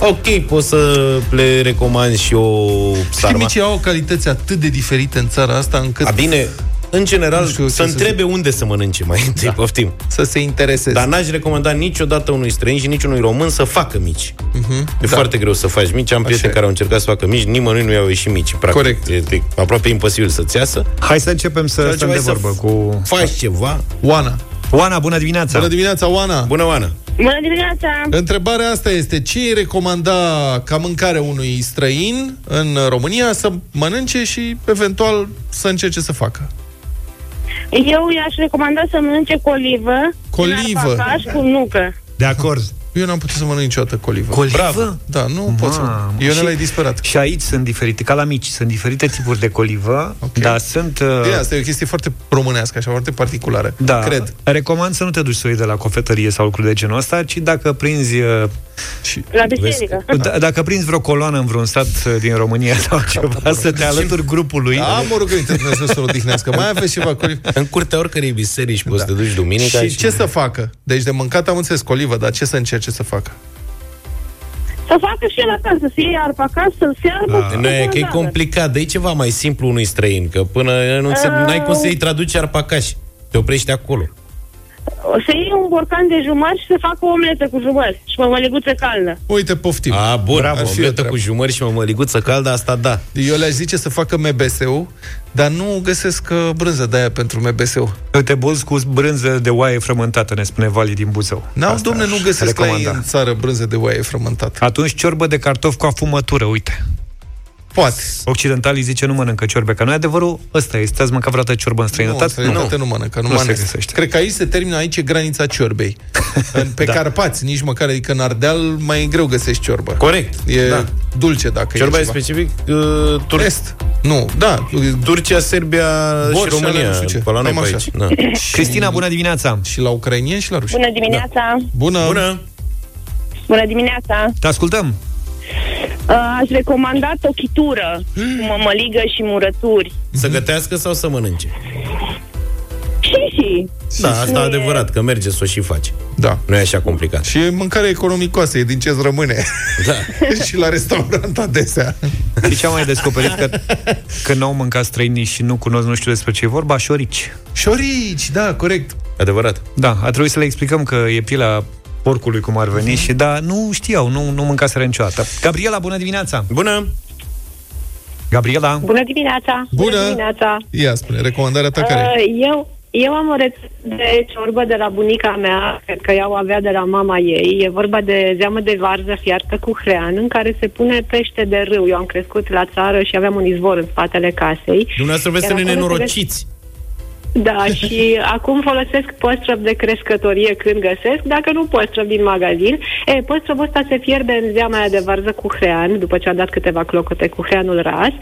Speaker 3: Ok, poți să le recomand și o
Speaker 2: Știi,
Speaker 3: sarma.
Speaker 2: micii au calități atât de diferite în țara asta încât
Speaker 3: A, bine, în general,
Speaker 2: Nu știu ce
Speaker 3: să
Speaker 2: să
Speaker 3: întrebe unde să mănânce mai întâi, da. poftim.
Speaker 2: să se intereseze.
Speaker 3: Dar n-aș recomanda niciodată unui străin și niciunui român să facă mici. Uh-huh. E
Speaker 2: Da.
Speaker 3: foarte greu să faci mici. Am prieteni
Speaker 2: e.
Speaker 3: care au încercat să facă mici, nimănui nu i-au ieșit mici. Practic.
Speaker 2: Corect.
Speaker 3: E, e aproape imposibil să-ți iasă.
Speaker 1: Hai să începem să
Speaker 3: Și
Speaker 1: stăm de
Speaker 3: altceva e
Speaker 1: vorbă
Speaker 3: să
Speaker 1: cu...
Speaker 3: Faci ceva.
Speaker 2: Oana.
Speaker 1: Oana, bună dimineața!
Speaker 2: Bună dimineața, Oana!
Speaker 3: Bună, Oana!
Speaker 10: Bună dimineața!
Speaker 2: Întrebarea asta este, ce îi recomanda ca mâncare unui străin în România să mănânce și eventual să încerce să facă?
Speaker 10: Eu i-aș recomanda să mănânce colivă,
Speaker 2: Colivă.
Speaker 10: arpacaș cu nucă.
Speaker 1: De acord.
Speaker 2: Eu n-am putut să mănânc niciodată colivă.
Speaker 1: Colivă?
Speaker 2: Bravo. Da, nu pot să...
Speaker 1: Mamă,
Speaker 2: Eu
Speaker 1: și-
Speaker 2: ne l-ai disperat.
Speaker 1: Și aici sunt diferite, ca la mici, sunt diferite tipuri de colivă,
Speaker 2: Ok.
Speaker 1: dar sunt... Uh,
Speaker 2: Bine, asta e o chestie foarte românească, așa, foarte particulară.
Speaker 1: da,
Speaker 2: Cred.
Speaker 1: recomand să nu te duci să o iei de la cofetărie sau lucruri de genul ăsta, ci dacă prinzi uh,
Speaker 2: Și
Speaker 10: La biserică.
Speaker 1: D- dacă prinzi vreo coloană în vreun stat uh, din România sau ceva, să te alături grupului.
Speaker 2: Da, mă rog, uite, Dumnezeu să-l odihnească. Mai aveți ceva colivă?
Speaker 3: În curtea oricărei biserici poți
Speaker 2: Da.
Speaker 3: să te duci duminica
Speaker 2: Și ce să facă? Deci de mâncat am înțeles colivă, dar ce să încerce să facă?
Speaker 10: Să facă și el acasă, să iei arpacaș, să-l fiarbă.
Speaker 1: Da.
Speaker 10: să
Speaker 3: Nu e
Speaker 10: facă
Speaker 3: că e
Speaker 10: o
Speaker 3: complicat, dar e ceva mai simplu unui străin, că până nu înțeleg,
Speaker 10: Uh.
Speaker 3: n-ai cum să-i traduci arpacași. Te oprești acolo.
Speaker 10: O Să iei un borcan de jumări și să facă o omletă cu jumări și mămăliguță caldă.
Speaker 2: Uite, poftim.
Speaker 3: A, bun,
Speaker 2: Bravo, ar fi o
Speaker 3: omletă
Speaker 2: treabă.
Speaker 3: cu jumări și mămăliguță caldă, asta da.
Speaker 2: Eu le-aș zice să facă MBS-ul, dar nu găsesc uh, brânză de aia pentru MBS-ul.
Speaker 1: Te bolzi cu brânză de oaie frământată, ne spune Vali din Buzău.
Speaker 2: N-au,
Speaker 1: Asta
Speaker 2: domne, nu
Speaker 1: aș
Speaker 2: găsesc la ei
Speaker 1: recomanda.
Speaker 2: în țară brânză de oaie frământată.
Speaker 1: Atunci ciorbă de cartofi cu afumătură, uite.
Speaker 2: Poate.
Speaker 1: Occidentalii zice nu mănâncă ciorbe, că nu e adevărul ăsta este. Ați mâncat vreodată ciorbă în
Speaker 2: Nu, în
Speaker 1: străinătate?
Speaker 2: străinătate nu mănâncă, nu,
Speaker 1: Nu
Speaker 2: nu
Speaker 1: se
Speaker 2: mănâncă.
Speaker 1: găsește.
Speaker 2: Cred că aici se termină, aici e granița ciorbei. În, pe
Speaker 1: Da.
Speaker 2: Carpați, nici măcar, adică în Ardeal mai greu găsești ciorbă.
Speaker 3: Corect.
Speaker 2: E
Speaker 3: Da.
Speaker 2: dulce dacă
Speaker 3: Ciorba
Speaker 2: e
Speaker 3: e
Speaker 2: ceva.
Speaker 3: specific uh, tur-
Speaker 2: Est. Nu, da.
Speaker 3: Turcia, Serbia
Speaker 2: Borș,
Speaker 3: și România.
Speaker 2: alea, nu știu ce.
Speaker 3: Pe la noi
Speaker 2: Cam
Speaker 3: pe
Speaker 2: așa.
Speaker 3: aici. Da.
Speaker 1: Cristina, bună dimineața!
Speaker 2: Și la ucrainieni și la ruși.
Speaker 10: Bună dimineața!
Speaker 2: Bună.
Speaker 3: Bună!
Speaker 10: Bună dimineața!
Speaker 1: Te ascultăm!
Speaker 10: Uh, Aș recomanda tochitură cu mămăligă și murături.
Speaker 3: Să gătească sau să mănânce?
Speaker 10: Și și.
Speaker 3: Da, asta e
Speaker 10: e-
Speaker 3: adevărat, că merge să o și faci.
Speaker 2: Da.
Speaker 3: Nu e așa complicat.
Speaker 2: Și e mâncare economicoasă, e din ce-ți rămâne.
Speaker 3: Da.
Speaker 2: și la restaurant adesea.
Speaker 1: Și ce am mai descoperit? Că, că n-au mâncat străinii și nu cunosc, nu știu despre ce e vorba, șorici.
Speaker 2: Șorici, da, corect.
Speaker 3: Adevărat.
Speaker 1: Da, a trebuit să le explicăm că e pielea porcului, cum ar veni, și da, nu știau, nu, nu mâncaseră niciodată. Gabriela, bună dimineața!
Speaker 3: Bună!
Speaker 1: Gabriela,
Speaker 11: Bună dimineața!
Speaker 2: Bună!
Speaker 11: dimineața!
Speaker 2: Ia spune, recomandarea ta care e?
Speaker 11: Uh, eu, eu am o rețetă de ciorbă de la bunica mea, cred că ea o avea de la mama ei. E vorba de zeamă de varză fiartă cu hrean, în care se pune pește de râu. Eu am crescut la țară și aveam un izvor în spatele casei.
Speaker 3: Dumneavoastră vreți să
Speaker 11: Iar
Speaker 3: ne
Speaker 11: acolo se
Speaker 3: nenorociți.
Speaker 11: Da, și acum folosesc păstrăv de crescătorie când găsesc, dacă nu păstrăv din magazin. E, păstrăvul ăsta se fierbe în zeama aia de varză cu hrean, după ce a dat câteva clocote cu hreanul ras,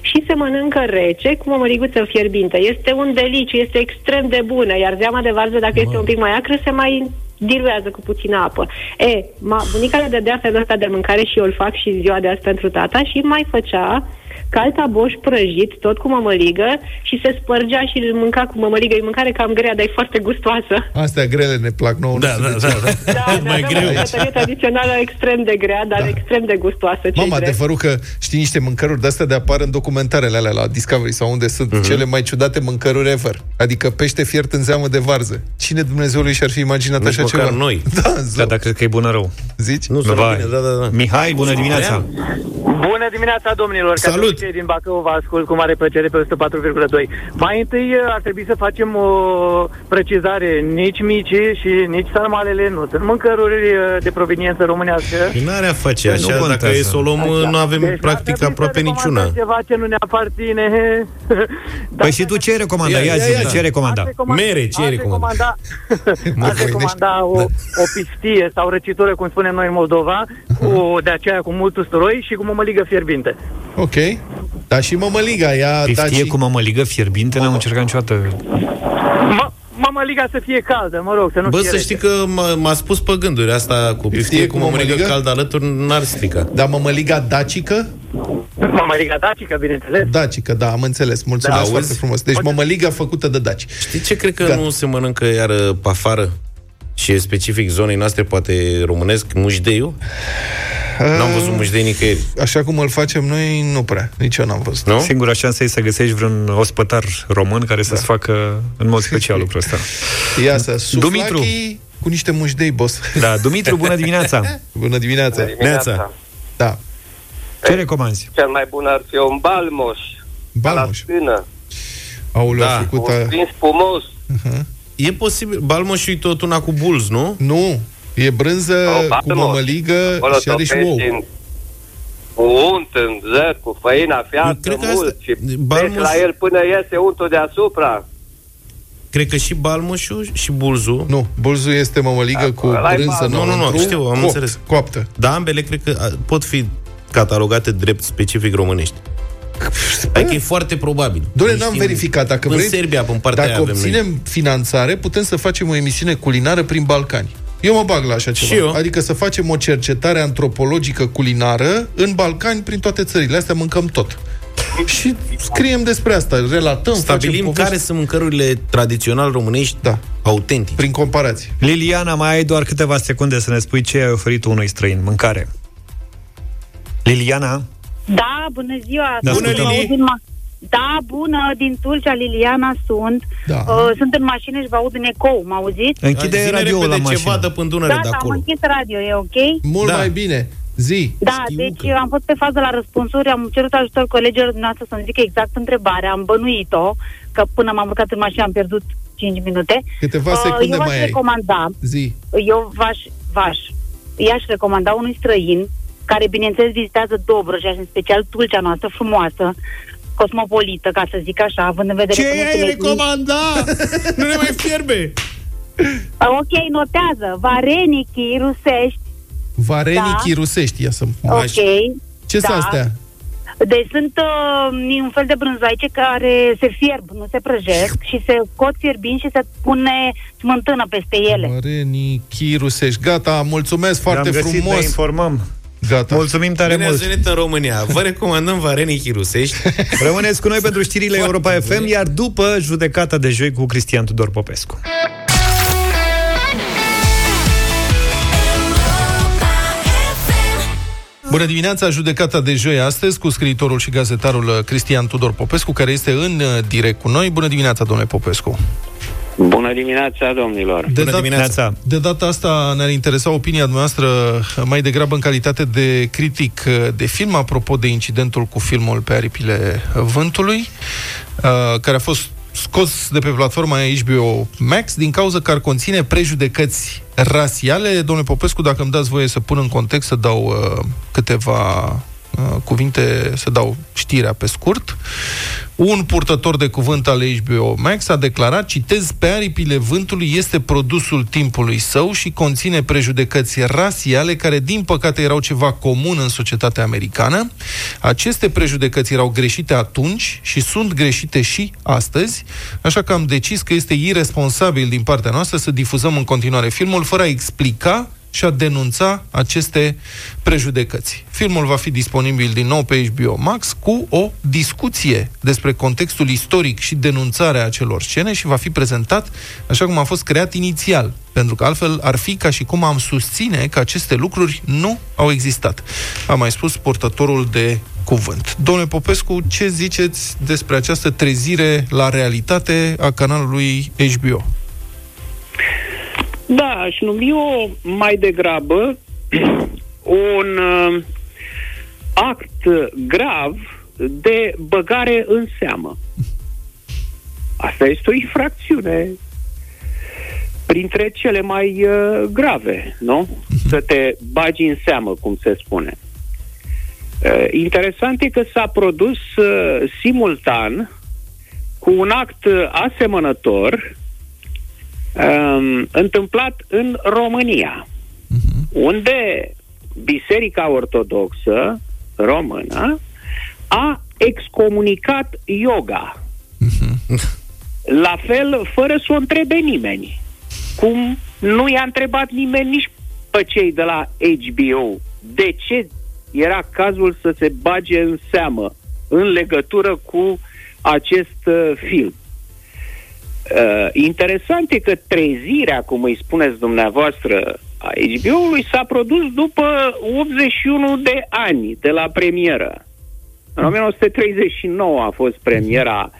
Speaker 11: și se mănâncă rece cu o măriguță fierbinte. Este un deliciu, este extrem de bună, iar zeama de varză, dacă este un pic mai acră, se mai diluează cu puțină apă. E, ma, bunica le dădea felul ăsta de mâncare și eu îl fac și ziua de azi pentru tata și mai făcea caltaboș prăjit, tot cu mămăligă și se spărgea și îl mânca cu mămăligă. E mâncare cam grea, dar e foarte gustoasă.
Speaker 2: Astea grele ne plac nouă.
Speaker 3: Da,
Speaker 2: nu știu
Speaker 3: da,
Speaker 2: de ce.
Speaker 3: da, da.
Speaker 11: Da,
Speaker 3: mai
Speaker 11: da,
Speaker 3: greu.
Speaker 11: O bucătărie tradițională extrem de grea, dar
Speaker 2: Da.
Speaker 11: extrem de gustoasă. Ce
Speaker 2: Mama,
Speaker 11: drept.
Speaker 2: adevărul că știi niște mâncăruri de-astea de apar în documentarele alea la Discovery sau unde sunt
Speaker 3: Mhm.
Speaker 2: uh-huh. cele mai ciudate mâncăruri ever. Adică pește fiert în zeamă de varză. Cine Dumnezeului și-ar fi imaginat
Speaker 3: Nici
Speaker 2: așa
Speaker 3: măcar
Speaker 2: ceva?
Speaker 3: noi.
Speaker 2: Da,
Speaker 1: da,
Speaker 2: zău.
Speaker 1: dar cred că e bună rău.
Speaker 2: Zici?
Speaker 3: Nu, sună
Speaker 1: Vai.
Speaker 3: bine, da, da, da.
Speaker 1: Mihai, bună dimineața!
Speaker 12: Bună dimineața, domnilor! Ca
Speaker 3: Salut!
Speaker 12: Să
Speaker 3: Salut!
Speaker 12: Din Bacău vă ascult cu mare plăcere pe 104,2. Mai întâi uh, ar trebui să facem o precizare. Nici mici și nici sarmalele nu sunt mâncăruri uh, de proveniență românească.
Speaker 3: Nu are a face
Speaker 1: Păi nu
Speaker 3: așa, dacă
Speaker 1: contează.
Speaker 3: e să o luăm,
Speaker 12: Așa.
Speaker 3: nu avem
Speaker 12: Deci,
Speaker 3: practic
Speaker 12: ar trebui
Speaker 3: aproape
Speaker 12: să
Speaker 3: niciuna.
Speaker 12: recomandați ceva ce nu ne aparține.
Speaker 1: Păi și tu ce ai recomanda?
Speaker 3: Ia,
Speaker 1: Ia
Speaker 3: ia,
Speaker 1: zi,
Speaker 3: ia.
Speaker 1: ce ați recomanda?
Speaker 12: Aș recomanda-
Speaker 3: Mere, ce ați
Speaker 12: aș
Speaker 3: recomanda?
Speaker 12: recomanda, aș recomanda o, o pistie sau răcitură, cum spunem noi în Moldova, cu, de aceea cu mult usturoi și cu mămăligă fierbinte.
Speaker 2: Ok. Dar și mămăliga, ea...
Speaker 1: Piftie
Speaker 2: daci-
Speaker 1: cu mămăligă fierbinte, n-am încercat niciodată.
Speaker 12: Mă, mămăliga să fie caldă, mă rog, să nu
Speaker 3: Bă,
Speaker 12: fie
Speaker 3: să
Speaker 12: rece.
Speaker 3: știi că m-a, m-a spus pe gânduri asta cu
Speaker 2: Piftie
Speaker 3: piftie
Speaker 2: cu
Speaker 3: cu mămăligă
Speaker 2: mămăligă?
Speaker 3: cald alături n-ar strica.
Speaker 2: Dar mămăliga dacică?
Speaker 12: Mămăliga dacică, bineînțeles.
Speaker 2: Dacică, da, am înțeles. Mulțumesc
Speaker 3: Da,
Speaker 2: foarte
Speaker 3: auzi?
Speaker 2: frumos. Deci mămăliga făcută de daci.
Speaker 3: Știi ce cred că
Speaker 2: Gata.
Speaker 3: nu se mănâncă iar pe afară? Și e specific zonei noastre, poate românesc, mușdeiul? N-am văzut mușdei nicăieri.
Speaker 2: Așa cum îl facem noi, nu prea. Nici eu n-am văzut.
Speaker 3: Nu?
Speaker 1: Singura șansă e să găsești vreun ospătar român care să-ți facă în mod special lucrul ăsta.
Speaker 2: Ia să,
Speaker 1: Dumitru.
Speaker 2: suflachii cu niște mușdei, boss.
Speaker 1: Da, Dumitru, bună dimineața!
Speaker 2: Bună dimineața!
Speaker 3: Neața.
Speaker 2: Da.
Speaker 1: Ce recomanzi?
Speaker 13: Cel mai bun ar fi un balmoș.
Speaker 2: Balmoș.
Speaker 13: La stână.
Speaker 2: Aoleu,
Speaker 3: Da.
Speaker 2: a făcut...
Speaker 13: Un
Speaker 2: A...
Speaker 13: vin spumos.
Speaker 3: E posibil, balmoșul e tot una cu bulz, nu?
Speaker 2: Nu, e brânză
Speaker 13: O,
Speaker 2: cu
Speaker 13: balmoș.
Speaker 2: mămăligă
Speaker 13: Acolo
Speaker 2: și are și
Speaker 13: topești
Speaker 2: ou.
Speaker 13: în- Cu unt în zăr, cu făina fiartă
Speaker 3: cred că
Speaker 13: mult
Speaker 3: asta-
Speaker 13: și
Speaker 3: balmuș-
Speaker 13: pleci la el până iese untul deasupra.
Speaker 3: Cred că și balmoșul și bulzul.
Speaker 2: Nu, bulzul este mămăligă cu
Speaker 13: ăla e
Speaker 2: brânză
Speaker 13: balmuș.
Speaker 3: Nu, nu, nu,
Speaker 2: înăuntru,
Speaker 3: știu, am
Speaker 2: co-
Speaker 3: înțeles.
Speaker 2: Coaptă.
Speaker 3: Dar ambele cred că a, pot fi catalogate drept specific românești. Adică e foarte probabil.
Speaker 2: Doamne,
Speaker 3: Nu
Speaker 2: n-am
Speaker 3: știm.
Speaker 2: verificat. Dacă
Speaker 3: în
Speaker 2: vrei,
Speaker 3: Serbia, în partea
Speaker 2: dacă
Speaker 3: aia avem
Speaker 2: obținem
Speaker 3: noi.
Speaker 2: finanțare, putem să facem o emisiune culinară prin Balcani. Eu mă bag la așa ceva.
Speaker 3: Și eu.
Speaker 2: Adică să facem o cercetare antropologică culinară în Balcani, prin toate țările astea, mâncăm tot. Și scriem despre asta, relatăm,
Speaker 3: Stabilim
Speaker 2: facem povesti.
Speaker 3: care sunt mâncărurile tradițional românești
Speaker 2: Da.
Speaker 3: autentice.
Speaker 2: Prin comparație.
Speaker 1: Liliana, mai ai doar câteva secunde să ne spui ce ai oferit unui străin. Mâncare. Liliana?
Speaker 14: Da, bună ziua!
Speaker 1: Da,
Speaker 14: Sunt
Speaker 1: bună,
Speaker 14: în
Speaker 1: Lili.
Speaker 14: aud în ma- Da, bună, din Tulcea, Liliana sunt.
Speaker 2: Da.
Speaker 14: Uh, sunt în mașină și vă aud în ecou, mă auziți?
Speaker 1: Închide
Speaker 3: Zine
Speaker 1: radioul
Speaker 3: repede
Speaker 1: la
Speaker 3: ce
Speaker 1: mașină.
Speaker 3: vadă până Dunăre de
Speaker 14: Gata, am
Speaker 3: acolo.
Speaker 14: închis radio, e ok?
Speaker 2: Mult
Speaker 3: Da.
Speaker 2: mai bine. Zi.
Speaker 14: Da,
Speaker 3: Știu
Speaker 14: deci
Speaker 3: că-
Speaker 14: am fost pe fază la răspunsuri, am cerut ajutor colegilor dumneavoastră să-mi zică exact întrebarea, am bănuit-o, că până m-am urcat în mașină am pierdut 5 minute.
Speaker 2: Câteva
Speaker 14: Uh,
Speaker 2: secunde
Speaker 14: eu v-aș
Speaker 2: mai ai.
Speaker 14: recomanda,
Speaker 2: Zi.
Speaker 14: eu v-aș, v-aș, i-aș recomanda unui străin care, bineînțeles, vizitează Dobrogea și în special Tulcea noastră frumoasă, cosmopolită, ca să zic așa, având în vedere
Speaker 3: Ce
Speaker 14: că
Speaker 3: ai
Speaker 14: mulțile-
Speaker 3: recomanda? nu ne mai fierbe!
Speaker 14: Uh, Ok, notează. Varenichii rusești.
Speaker 2: Varenichii
Speaker 14: Da.
Speaker 2: rusești. Ia să...
Speaker 14: Ok.
Speaker 2: Ce sunt
Speaker 14: da.
Speaker 2: astea?
Speaker 14: Deci sunt uh, un fel de brânzoaice care se fierb, nu se prăjesc și se cot fierbind și se pune smântână peste ele.
Speaker 2: Varenichii rusești. Gata, mulțumesc foarte
Speaker 1: Ne-am găsit, ne
Speaker 2: frumos.
Speaker 1: informăm.
Speaker 2: Gata.
Speaker 1: Mulțumim tare
Speaker 3: Bine
Speaker 1: mult.
Speaker 3: ați venit în România. Vă recomandăm varenichii rusești.
Speaker 1: Rămâneți cu noi pentru știrile Europa FM, iar după judecata de joi cu Cristian Tudor Popescu.
Speaker 2: Bună dimineața, judecata de joi astăzi cu scriitorul și gazetarul uh, Cristian Tudor Popescu, care este în uh, direct cu noi. Bună dimineața, domnule Popescu.
Speaker 13: Bună dimineața, domnilor!
Speaker 2: De,
Speaker 3: Bună dimineața.
Speaker 2: de data asta ne-ar interesa opinia noastră mai degrabă în calitate de critic uh, de film, apropo de incidentul cu filmul Pe aripile vântului, uh, care a fost scos de pe platforma HBO Max din cauza că ar conține prejudecăți rasiale. Domnule Popescu, dacă îmi dați voie să pun în context, să dau uh, câteva uh, cuvinte, să dau știrea pe scurt. Un purtător de cuvânt al HBO Max a declarat, citez, pe aripile vântului este produsul timpului său și conține prejudecăți rasiale care, din păcate, erau ceva comun în societatea americană. Aceste prejudecăți erau greșite atunci și sunt greșite și astăzi, așa că am decis că este irresponsabil din partea noastră să difuzăm în continuare filmul fără a explica și a denunța aceste prejudecăți. Filmul va fi disponibil din nou pe HBO Max cu o discuție despre contextul istoric și denunțarea acelor scene și va fi prezentat așa cum a fost creat inițial, pentru că altfel ar fi ca și cum am susține că aceste lucruri nu au existat. A mai spus portătorul de cuvânt. Domnule Popescu, ce ziceți despre această trezire la realitate a canalului HBO?
Speaker 15: Da, aș numi o mai degrabă un uh, act grav de băgare în seamă. Asta este o infracțiune printre cele mai uh, grave, nu? Să te bagi în seamă, cum se spune. Uh, interesant e că s-a produs uh, simultan cu un act uh, asemănător um, întâmplat în România, unde Biserica Ortodoxă Română a excomunicat yoga. La fel, fără să o întrebe nimeni. Cum nu i-a întrebat nimeni nici pe cei de la HBO de ce era cazul să se bage în seamă în legătură cu acest uh, film. Uh, interesant e că trezirea, cum îi spuneți dumneavoastră, a HBO-ului s-a produs după 81 de ani de la premieră. În 1939 a fost premiera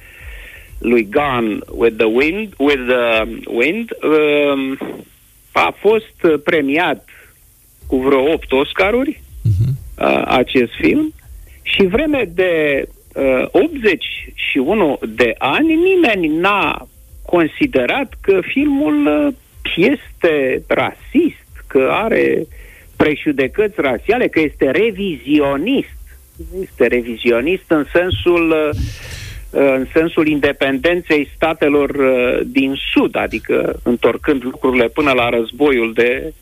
Speaker 15: lui Gone with the Wind, with the Wind. Um, a fost premiat cu vreo 8 Oscaruri uh, acest film și vreme de uh, 81 de ani nimeni n-a considerat că filmul uh, este rasist, că are prejudecăți rasiale, că este revizionist. Este revizionist în sensul uh, în sensul independenței statelor uh, din Sud, adică întorcând lucrurile până la războiul de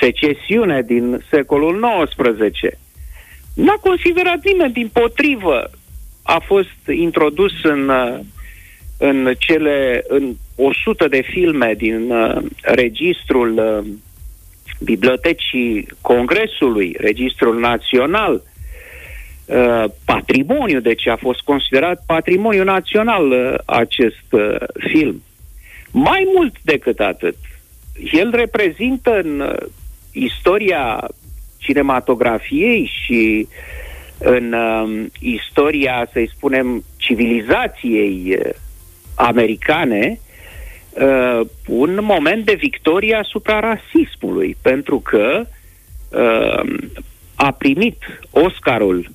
Speaker 15: secesiune din secolul XIX. N-a considerat nimeni, din potrivă, a fost introdus în, uh, în cele în 100 de filme din uh, registrul uh, Bibliotecii Congresului, registrul național, uh, patrimoniu, deci a fost considerat patrimoniu național uh, acest uh, film. Mai mult decât atât, el reprezintă în uh, istoria cinematografiei și în uh, istoria, să-i spunem, civilizației uh, americane, uh, un moment de victorie asupra rasismului, pentru că uh, a primit Oscarul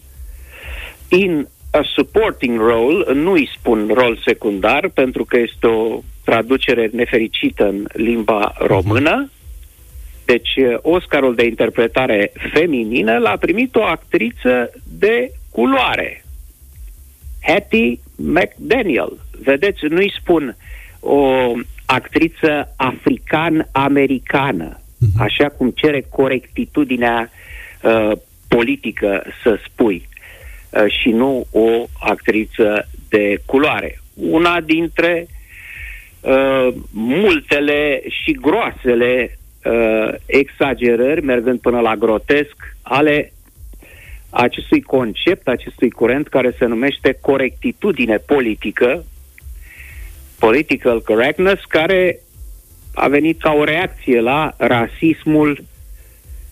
Speaker 15: in a supporting role, nu îi spun rol secundar, pentru că este o traducere nefericită în limba română, deci, Oscarul de interpretare feminină l-a primit o actriță de culoare. Hattie McDaniel. Vedeți, nu-i spun o actriță african-americană, așa cum cere corectitudinea uh, politică să spui, uh, și nu o actriță de culoare. Una dintre uh, multele și groasele uh, exagerări, mergând până la grotesc, ale acestui concept, acestui curent care se numește corectitudine politică, political correctness, care a venit ca o reacție la rasismul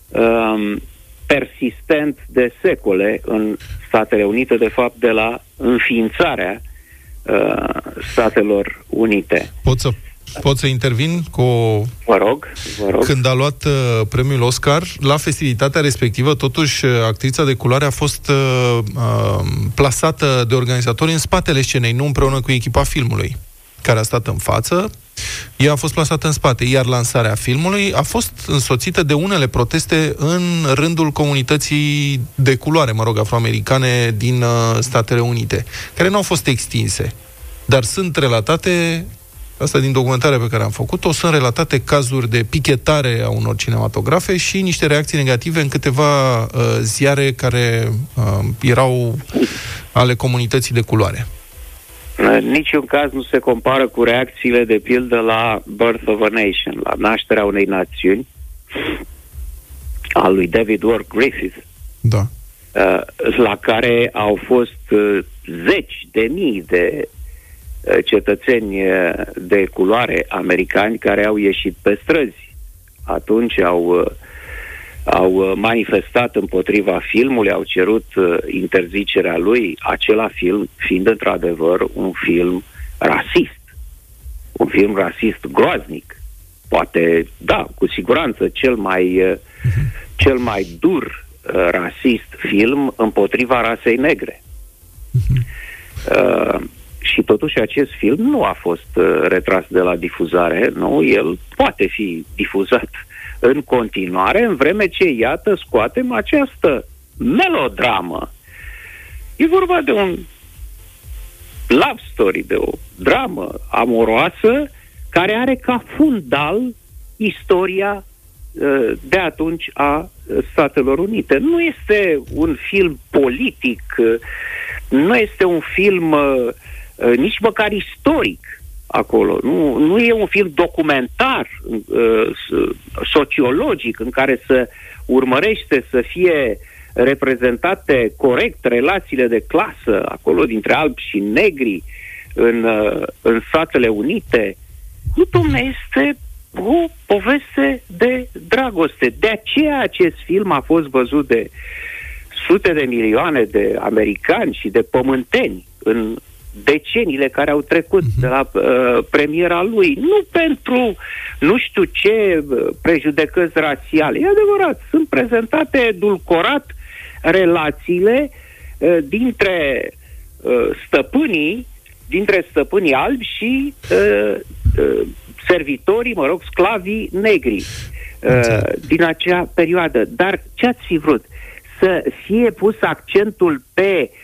Speaker 15: um, persistent de secole în Statele Unite, de fapt de la înființarea uh, Statelor Unite.
Speaker 2: Pot să Pot să intervin cu o...
Speaker 15: Vă rog, vă rog.
Speaker 2: Când a luat uh, premiul Oscar, la festivitatea respectivă, totuși, uh, actrița de culoare a fost uh, uh, plasată de organizatori în spatele scenei, nu împreună cu echipa filmului, care a stat în față. Ea a fost plasată în spate, iar lansarea filmului a fost însoțită de unele proteste în rândul comunității de culoare, mă rog, afroamericane din uh, Statele Unite, care nu au fost extinse, dar sunt relatate asta din documentarea pe care am făcut-o, sunt relatate cazuri de pichetare a unor cinematografe și niște reacții negative în câteva uh, ziare care uh, erau ale comunității de culoare.
Speaker 15: În niciun caz nu se compară cu reacțiile de pildă la Birth of a Nation, la nașterea unei națiuni, al lui David Ward Griffith,
Speaker 2: Da.
Speaker 15: uh, la care au fost uh, zeci de mii de uh, cetățeni uh, de culoare americani care au ieșit pe străzi. Atunci au, uh, au uh, manifestat împotriva filmului, au cerut uh, interzicerea lui, acela film fiind într-adevăr un film rasist. Un film rasist groaznic. Poate, da, cu siguranță cel mai, uh, cel mai dur uh, rasist film împotriva rasei negre. Uh, și totuși acest film nu a fost uh, retras de la difuzare, nu, el poate fi difuzat în continuare, în vreme ce, iată, scoatem această melodramă. E vorba de un love story, de o dramă amoroasă care are ca fundal istoria uh, de atunci a Statelor Unite. Nu este un film politic, uh, nu este un film uh, nici măcar istoric acolo. Nu, nu e un film documentar, sociologic, în care să urmărește să fie reprezentate corect relațiile de clasă acolo dintre albi și negri în, în Statele Unite. Nu, domne, este o poveste de dragoste. De aceea acest film a fost văzut de sute de milioane de americani și de pământeni în deceniile care au trecut uh-huh. de la uh, premiera lui. Nu pentru nu știu ce uh, prejudecăți rasiale. E adevărat, sunt prezentate edulcorat relațiile uh, dintre uh, stăpânii dintre stăpânii albi și uh, uh, servitorii, mă rog, sclavii negri uh, din acea perioadă. Dar ce ați fi vrut? Să fie pus accentul pe uh,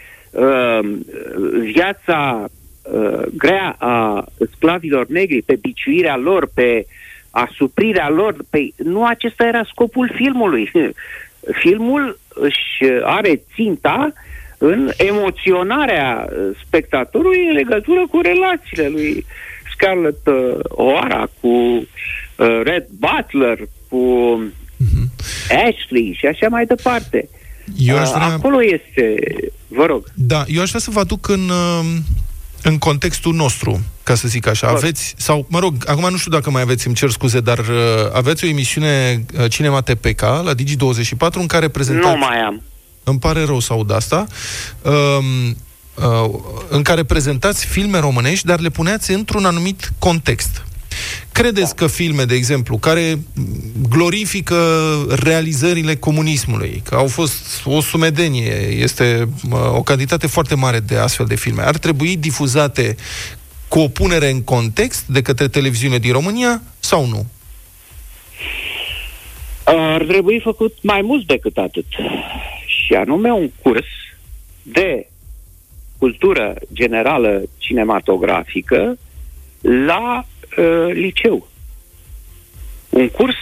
Speaker 15: viața uh, grea a sclavilor negri, pe biciuirea lor, pe asuprirea lor. Pe... Nu acesta era scopul filmului. Filmul își are ținta în emoționarea spectatorului în legătură cu relațiile lui Scarlett uh, O'Hara, cu uh, Red Butler, cu uh-huh. Ashley și așa mai departe. Eu aș vrea... Acolo este, vă rog.
Speaker 2: Da, eu aș vrea să vă aduc în, uh, în contextul nostru, ca să zic așa. Aveți, sau, mă rog, acum nu știu dacă mai aveți, îmi cer scuze, dar uh, aveți o emisiune uh, Cinema TPK la Digi24 în care prezentați...
Speaker 15: Nu mai am.
Speaker 2: Îmi pare rău să aud asta. Uh, uh, în care prezentați filme românești, dar le puneați într-un anumit context. Credeți da. că filme, de exemplu, care glorifică realizările comunismului, că au fost o sumedenie, este uh, o cantitate foarte mare de astfel de filme, ar trebui difuzate cu o punere în context de către televiziune din România sau nu?
Speaker 15: Ar trebui făcut mai mult decât atât. Și anume un curs de cultură generală cinematografică la uh, liceu. Un curs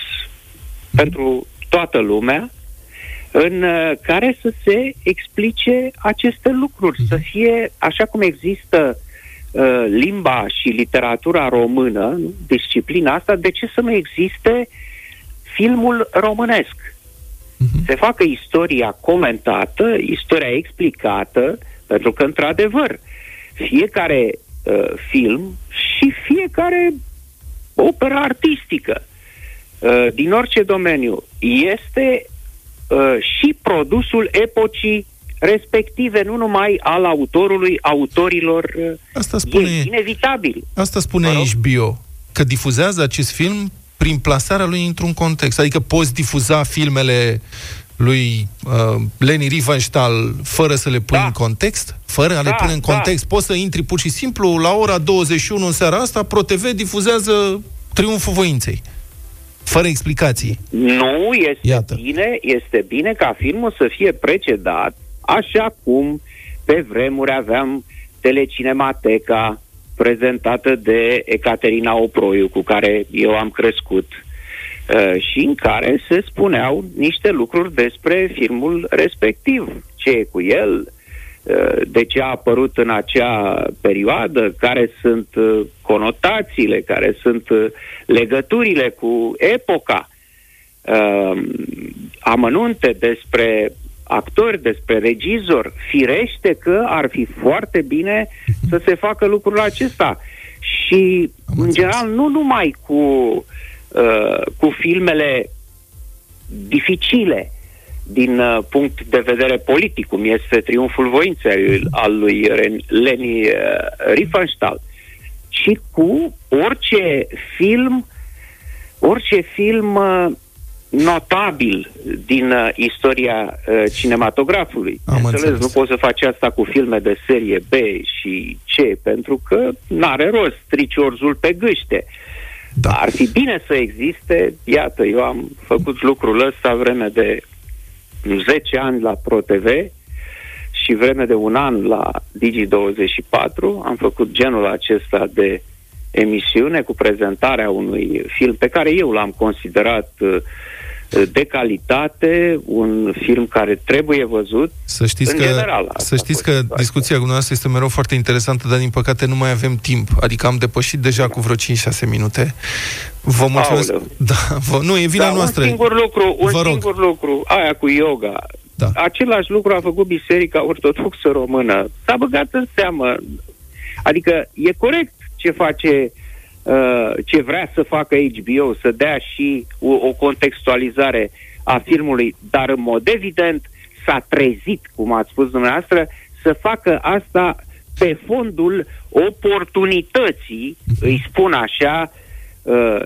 Speaker 15: pentru toată lumea în uh, care să se explice aceste lucruri, să fie așa cum există uh, limba și literatura română, disciplina asta, de ce să nu existe filmul românesc? Uh-huh. Se facă istoria comentată, istoria explicată, pentru că, într-adevăr, fiecare uh, film și fiecare operă artistică uh, din orice domeniu este uh, și produsul epocii respective, nu numai al autorului, autorilor. Uh,
Speaker 2: asta spune,
Speaker 15: e inevitabil.
Speaker 2: Asta spune HBO, că difuzează acest film prin plasarea lui într-un context. Adică poți difuza filmele lui uh, Leni Riefenstahl fără să le pui da. în context? Fără a da, le pune în da. context? Da. Poți să intri pur și simplu la ora 21 în seara asta, ProTV difuzează Triumful Voinței. Fără explicații.
Speaker 15: Nu, este Iată. bine, este bine ca filmul să fie precedat, așa cum pe vremuri aveam telecinemateca prezentată de Ecaterina Oproiu, cu care eu am crescut Uh, și în care se spuneau niște lucruri despre filmul respectiv. Ce e cu el, uh, de ce a apărut în acea perioadă, care sunt uh, conotațiile, care sunt legăturile cu epoca, amănunte despre actori, despre regizor, firește că ar fi foarte bine să se facă lucrul acesta. Și, în general, nu numai cu uh, Uh, cu filmele dificile din uh, punct de vedere politic, cum este Triumful Voinței al lui Leni uh, Riefenstahl, și cu orice film, orice film uh, notabil din uh, istoria uh, cinematografului.
Speaker 2: Am
Speaker 15: înțeles,
Speaker 2: înțeles.
Speaker 15: nu poți să faci asta cu filme de serie B și C, pentru că n-are rost, strici orzul pe gâște. Da. Ar fi bine să existe, iată, eu am făcut lucrul ăsta vreme de 10 ani la ProTV și vreme de un an la Digi24 am făcut genul acesta de emisiune cu prezentarea unui film pe care eu l-am considerat uh, de calitate, un film care trebuie văzut
Speaker 2: Să știți
Speaker 15: în
Speaker 2: că,
Speaker 15: general. asta
Speaker 2: să
Speaker 15: a
Speaker 2: știți
Speaker 15: fost
Speaker 2: că discuția cu noastră este mereu foarte interesantă, dar din păcate nu mai avem timp. Adică am depășit deja cu vreo 5-6 minute. Vă mulțumesc.
Speaker 15: Aoleu.
Speaker 2: Da, vă, nu, e vina
Speaker 15: da,
Speaker 2: noastră.
Speaker 15: Un singur lucru, un
Speaker 2: Vă rog.
Speaker 15: singur lucru, aia cu yoga.
Speaker 2: Da.
Speaker 15: Același lucru a făcut Biserica Ortodoxă Română. S-a băgat în seamă. Adică e corect ce face uh, ce vrea să facă HBO, să dea și o, o contextualizare a filmului, dar în mod evident s-a trezit, cum ați spus dumneavoastră, să facă asta pe fondul oportunității, îi spun așa, uh,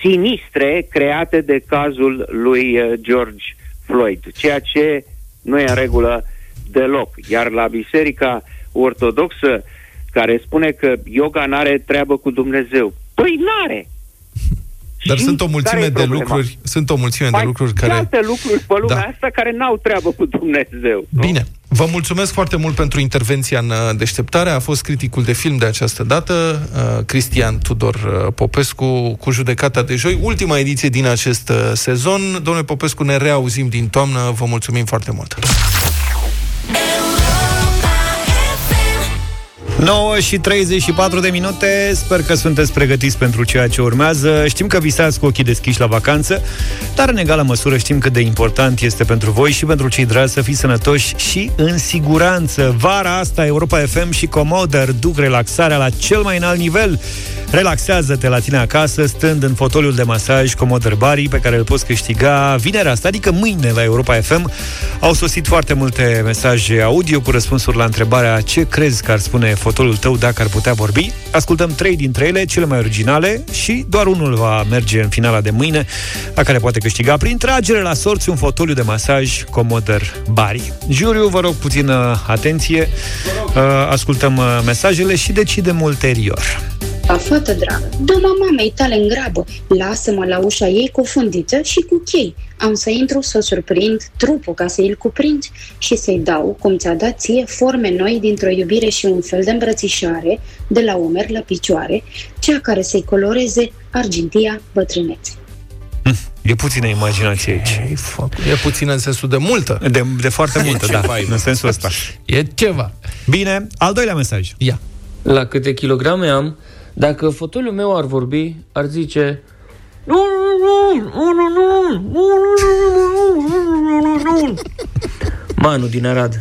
Speaker 15: sinistre create de cazul lui uh, George Floyd, ceea ce nu e în regulă deloc. Iar la Biserica Ortodoxă, care spune că yoga n-are treabă cu Dumnezeu, păi n-are!
Speaker 2: Dar
Speaker 15: Și
Speaker 2: sunt o
Speaker 15: care
Speaker 2: mulțime
Speaker 15: e
Speaker 2: de
Speaker 15: problema?
Speaker 2: lucruri, sunt o mulțime de
Speaker 15: Mai
Speaker 2: lucruri
Speaker 15: și
Speaker 2: care
Speaker 15: alte lucruri pe lumea
Speaker 2: Da.
Speaker 15: asta care n-au treabă cu Dumnezeu. nu?
Speaker 2: Bine, vă mulțumesc foarte mult pentru intervenția în uh, deșteptare. A fost criticul de film de această dată, uh, Cristian Tudor uh, Popescu, cu judecata de joi. Ultima ediție din acest uh, sezon. Domnule Popescu, ne reauzim din toamnă. Vă mulțumim foarte mult.
Speaker 1: 9 și 34 de minute. Sper că sunteți pregătiți pentru ceea ce urmează. Știm că visați cu ochii deschiși la vacanță Dar în egală măsură știm cât de important este pentru voi Și pentru cei dragi să fiți sănătoși și în siguranță. Vara asta Europa FM și Comoder duc relaxarea la cel mai înalt nivel. Relaxează-te la tine acasă Stând în fotoliul de masaj Comoder Bari Pe care îl poți câștiga vinerea asta Adică mâine la Europa FM Au sosit foarte multe mesaje audio Cu răspunsuri la întrebarea Ce crezi că ar spune fotolul tău dacă ar putea vorbi. Ascultăm trei dintre ele, cele mai originale Și doar unul va merge în finala de mâine La care poate câștiga prin tragere la sorți Un fotoliu de masaj Comoder Bari. Juriu, vă rog puțină atenție. Uh, Ascultăm uh, mesajele și decidem ulterior
Speaker 16: A, fată dragă, dă-mă mamei tale în grabă, lasă-mă la ușa ei cu fundiță și cu chei. Am să intru să surprind trupul ca să îl cuprind și să-i dau, cum ți-a dat ție, forme noi dintr-o iubire și un fel de îmbrățișare, de la umeri la picioare, cea care să-i coloreze argintia bătrânețe.
Speaker 1: E puțină imaginație aici
Speaker 2: E, e puțin în sensul de multă.
Speaker 1: De, de foarte multă, da,
Speaker 3: ceva,
Speaker 1: în sensul ăsta
Speaker 2: E ceva.
Speaker 1: Bine, al doilea mesaj
Speaker 2: Ia.
Speaker 17: La câte kilograme am, dacă fotoliul meu ar vorbi, ar zice nu, nu, nu, nu, nu, nu, nu, nu, nu, nu, nu. Manu din Arad.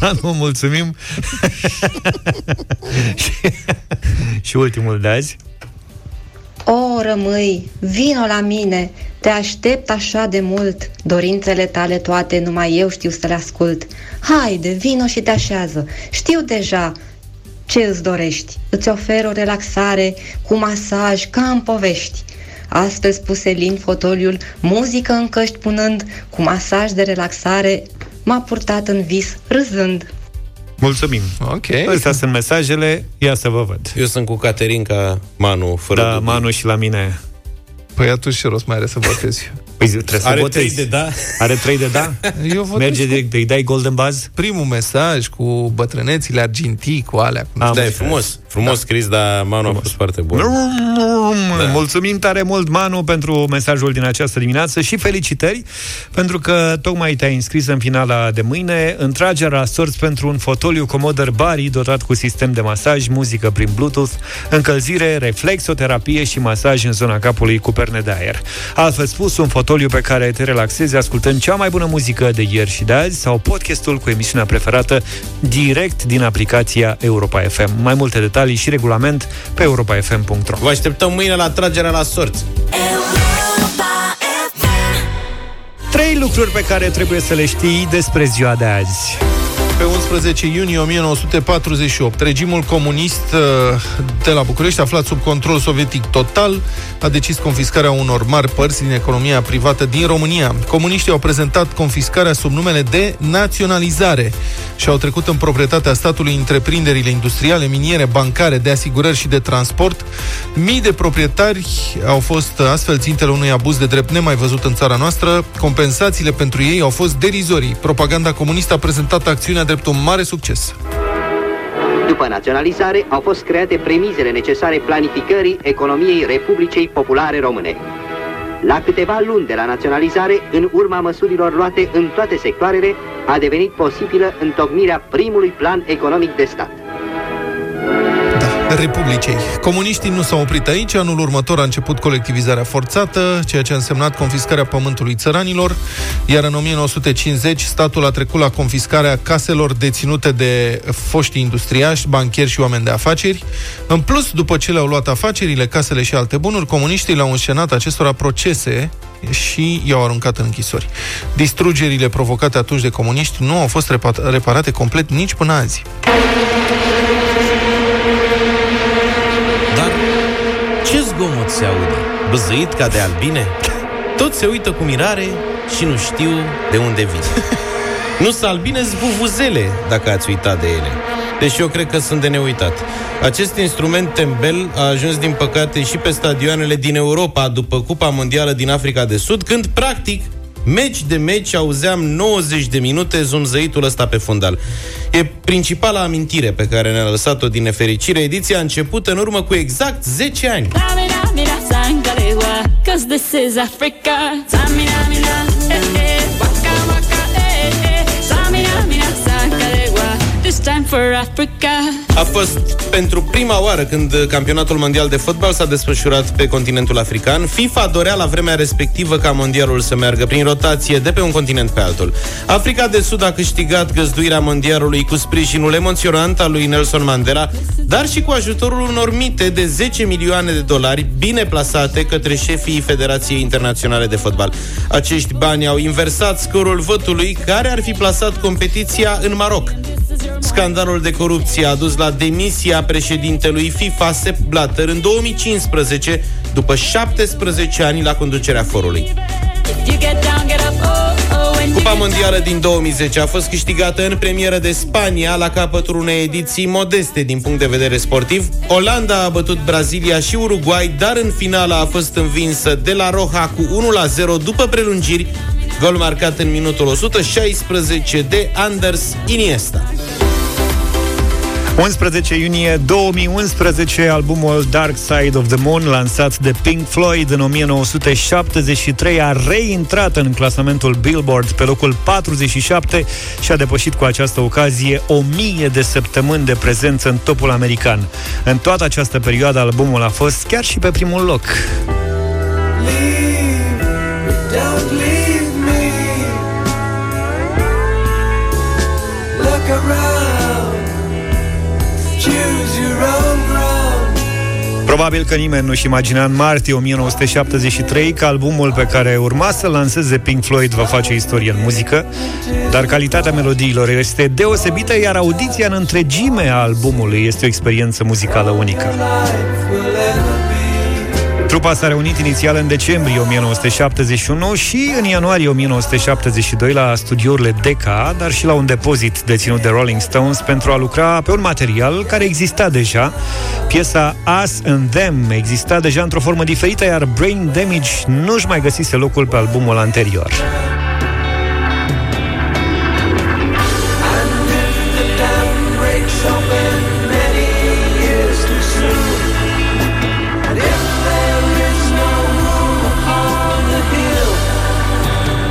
Speaker 1: Da, nu, mulțumim. și, și ultimul de azi.
Speaker 18: O, rămâi, vino la mine, te aștept așa de mult, dorințele tale toate numai eu știu să le ascult. Haide, vino și te așează, știu deja ce îți dorești. Îți ofer o relaxare cu masaj ca în povești. Astăzi puse lin fotoliul, muzică în căști punând, cu masaj de relaxare, m-a purtat în vis, râzând.
Speaker 1: Mulțumim.
Speaker 2: Ok.
Speaker 1: Astea sunt mesajele, ia să vă văd.
Speaker 3: Eu sunt cu Caterinca Manu, fără
Speaker 1: Da,
Speaker 3: dubii.
Speaker 1: Manu și la mine.
Speaker 2: Păi atunci ce rost mai are să votezi?
Speaker 1: Păi trebuie să
Speaker 3: Are
Speaker 1: votezi.
Speaker 3: trei de da?
Speaker 1: Are trei de da?
Speaker 2: Eu votez
Speaker 1: Merge
Speaker 2: cu
Speaker 1: direct, îi dai golden buzz?
Speaker 2: primul mesaj cu bătrânețile argintii, cu alea. Cu
Speaker 1: Am
Speaker 3: Da, e frumos. Frumos scris, dar Manu a fost foarte bun.
Speaker 1: Da. Mulțumim tare mult, Manu, pentru mesajul din această dimineață și felicitări, pentru că tocmai te-ai înscris în finala de mâine, întragerea la sorți pentru un fotoliu Commodore Bari dotat cu sistem de masaj, muzică prin Bluetooth, încălzire, reflexoterapie și masaj în zona capului cu perne de aer. Altfel spus, un fotoliu pe care te relaxezi ascultând cea mai bună muzică de ieri și de azi sau podcastul cu emisiunea preferată direct din aplicația Europa FM. Mai multe detalii și regulament pe europafm.ro
Speaker 3: Vă așteptăm mâine la tragerea la sorți.
Speaker 1: Trei lucruri pe care trebuie să le știi despre ziua de azi.
Speaker 2: Pe 11 iunie 1948. Regimul comunist uh, de la București, aflat sub control sovietic total, a decis confiscarea unor mari părți din economia privată din România. Comuniștii au prezentat confiscarea sub numele de naționalizare și au trecut în proprietatea statului întreprinderile industriale, miniere, bancare, de asigurări și de transport. Mii de proprietari au fost astfel țintele unui abuz de drept nemai văzut în țara noastră. Compensațiile pentru ei au fost derizorii. Propaganda comunistă a prezentat acțiunea drept un mare succes.
Speaker 19: După naționalizare, au fost create premizele necesare planificării economiei Republicii Populare Române. La câteva luni de la naționalizare, în urma măsurilor luate în toate sectoarele, a devenit posibilă întocmirea primului plan economic de stat.
Speaker 2: Republicii. Comuniștii nu s-au oprit aici, anul următor a început colectivizarea forțată, ceea ce a însemnat confiscarea pământului țăranilor, iar în 1950 statul a trecut la confiscarea caselor deținute de foști industriași, banchieri și oameni de afaceri. În plus, după ce le-au luat afacerile, casele și alte bunuri, comuniștii le-au înșenat acestora procese și i-au aruncat în închisori. Distrugerile provocate atunci de comuniști nu au fost reparate complet nici până azi.
Speaker 3: Ce zgomot se aude? Băzăit ca de albine? Toți se uită cu mirare și nu știu de unde vin. Nu sunt albine, zbuvuzele, dacă ați uitat de ele. Deși eu cred că sunt de neuitat. Acest instrument tembel a ajuns, din păcate, și pe stadioanele din Europa după Cupa Mondială din Africa de Sud, când, practic, Meci de meci auzeam 90 de minute zumzăitul ăsta pe fundal. E principala amintire pe care ne-a lăsat-o din nefericire. Ediția a început în urmă cu exact 10 ani. Cause this is Africa. Samina, mina, eh, eh, waka, waka, eh, eh. Samina, mina, This time for Africa. A fost pentru prima oară când campionatul mondial de fotbal s-a desfășurat pe continentul african. FIFA dorea la vremea respectivă ca mondialul să meargă prin rotație de pe un continent pe altul. Africa de Sud a câștigat găzduirea mondialului cu sprijinul emoționant al lui Nelson Mandela, dar și cu ajutorul unor mite de 10 milioane de dolari bine plasate către șefii Federației Internaționale de Fotbal. Acești bani au inversat scorul votului care ar fi plasat competiția în Maroc. Scandalul de corupție a dus la demisia președintelui FIFA Sepp Blatter în 2015, după 17 ani la conducerea forului. Cupa mondială din 2010 a fost câștigată în premieră de Spania la capătul unei ediții modeste din punct de vedere sportiv. Olanda a bătut Brazilia și Uruguay, dar în finală a fost învinsă de la Roja cu 1-0 după prelungiri, gol marcat în minutul 116 de Anders Iniesta.
Speaker 1: 11 iunie 2011, albumul Dark Side of the Moon, lansat de Pink Floyd în 1973, a reintrat în clasamentul Billboard pe locul 47 și a depășit cu această ocazie 1000 de săptămâni de prezență în topul american. În toată această perioadă, albumul a fost chiar și pe primul loc. Leave, don't leave me. Look around. Probabil că nimeni nu-și imagina în martie 1973 că albumul pe care urma să lanseze Pink Floyd va face istorie în muzică, dar calitatea melodiilor este deosebită, iar audiția în întregime a albumului este o experiență muzicală unică. Trupa s-a reunit inițial în decembrie 1971 și în ianuarie 1972 la studiourile Decca, dar și la un depozit deținut de Rolling Stones pentru a lucra pe un material care exista deja. Piesa Us and Them exista deja într-o formă diferită, iar Brain Damage nu-și mai găsise locul pe albumul anterior.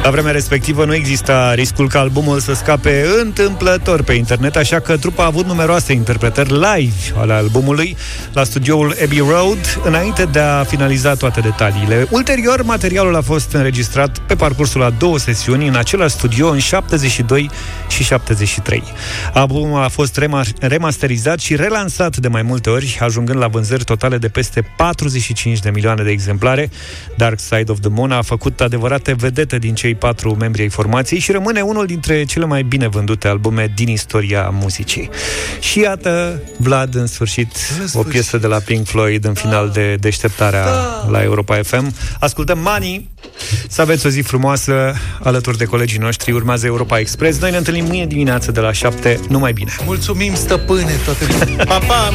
Speaker 1: La vremea respectivă nu exista riscul ca albumul să scape întâmplător pe internet, așa că trupa a avut numeroase interpretări live ale albumului la studioul Abbey Road, înainte de a finaliza toate detaliile. Ulterior, materialul a fost înregistrat pe parcursul a două sesiuni în același studio în 72 și 73. Albumul a fost remasterizat și relansat de mai multe ori, ajungând la vânzări totale de peste 45 de milioane de exemplare. Dark Side of the Moon a făcut adevărate vedete din cei patru membri ai formației și rămâne unul dintre cele mai bine vândute albume din istoria muzicii. Și iată, Vlad, în sfârșit, o piesă de la Pink Floyd în final de deșteptarea da. la Europa FM. Ascultăm Money, să aveți o zi frumoasă alături de colegii noștri. Urmează Europa Express. Noi ne întâlnim mâine dimineață de la 7. Numai bine!
Speaker 2: Mulțumim, stăpâne, toate
Speaker 3: Pa, pa!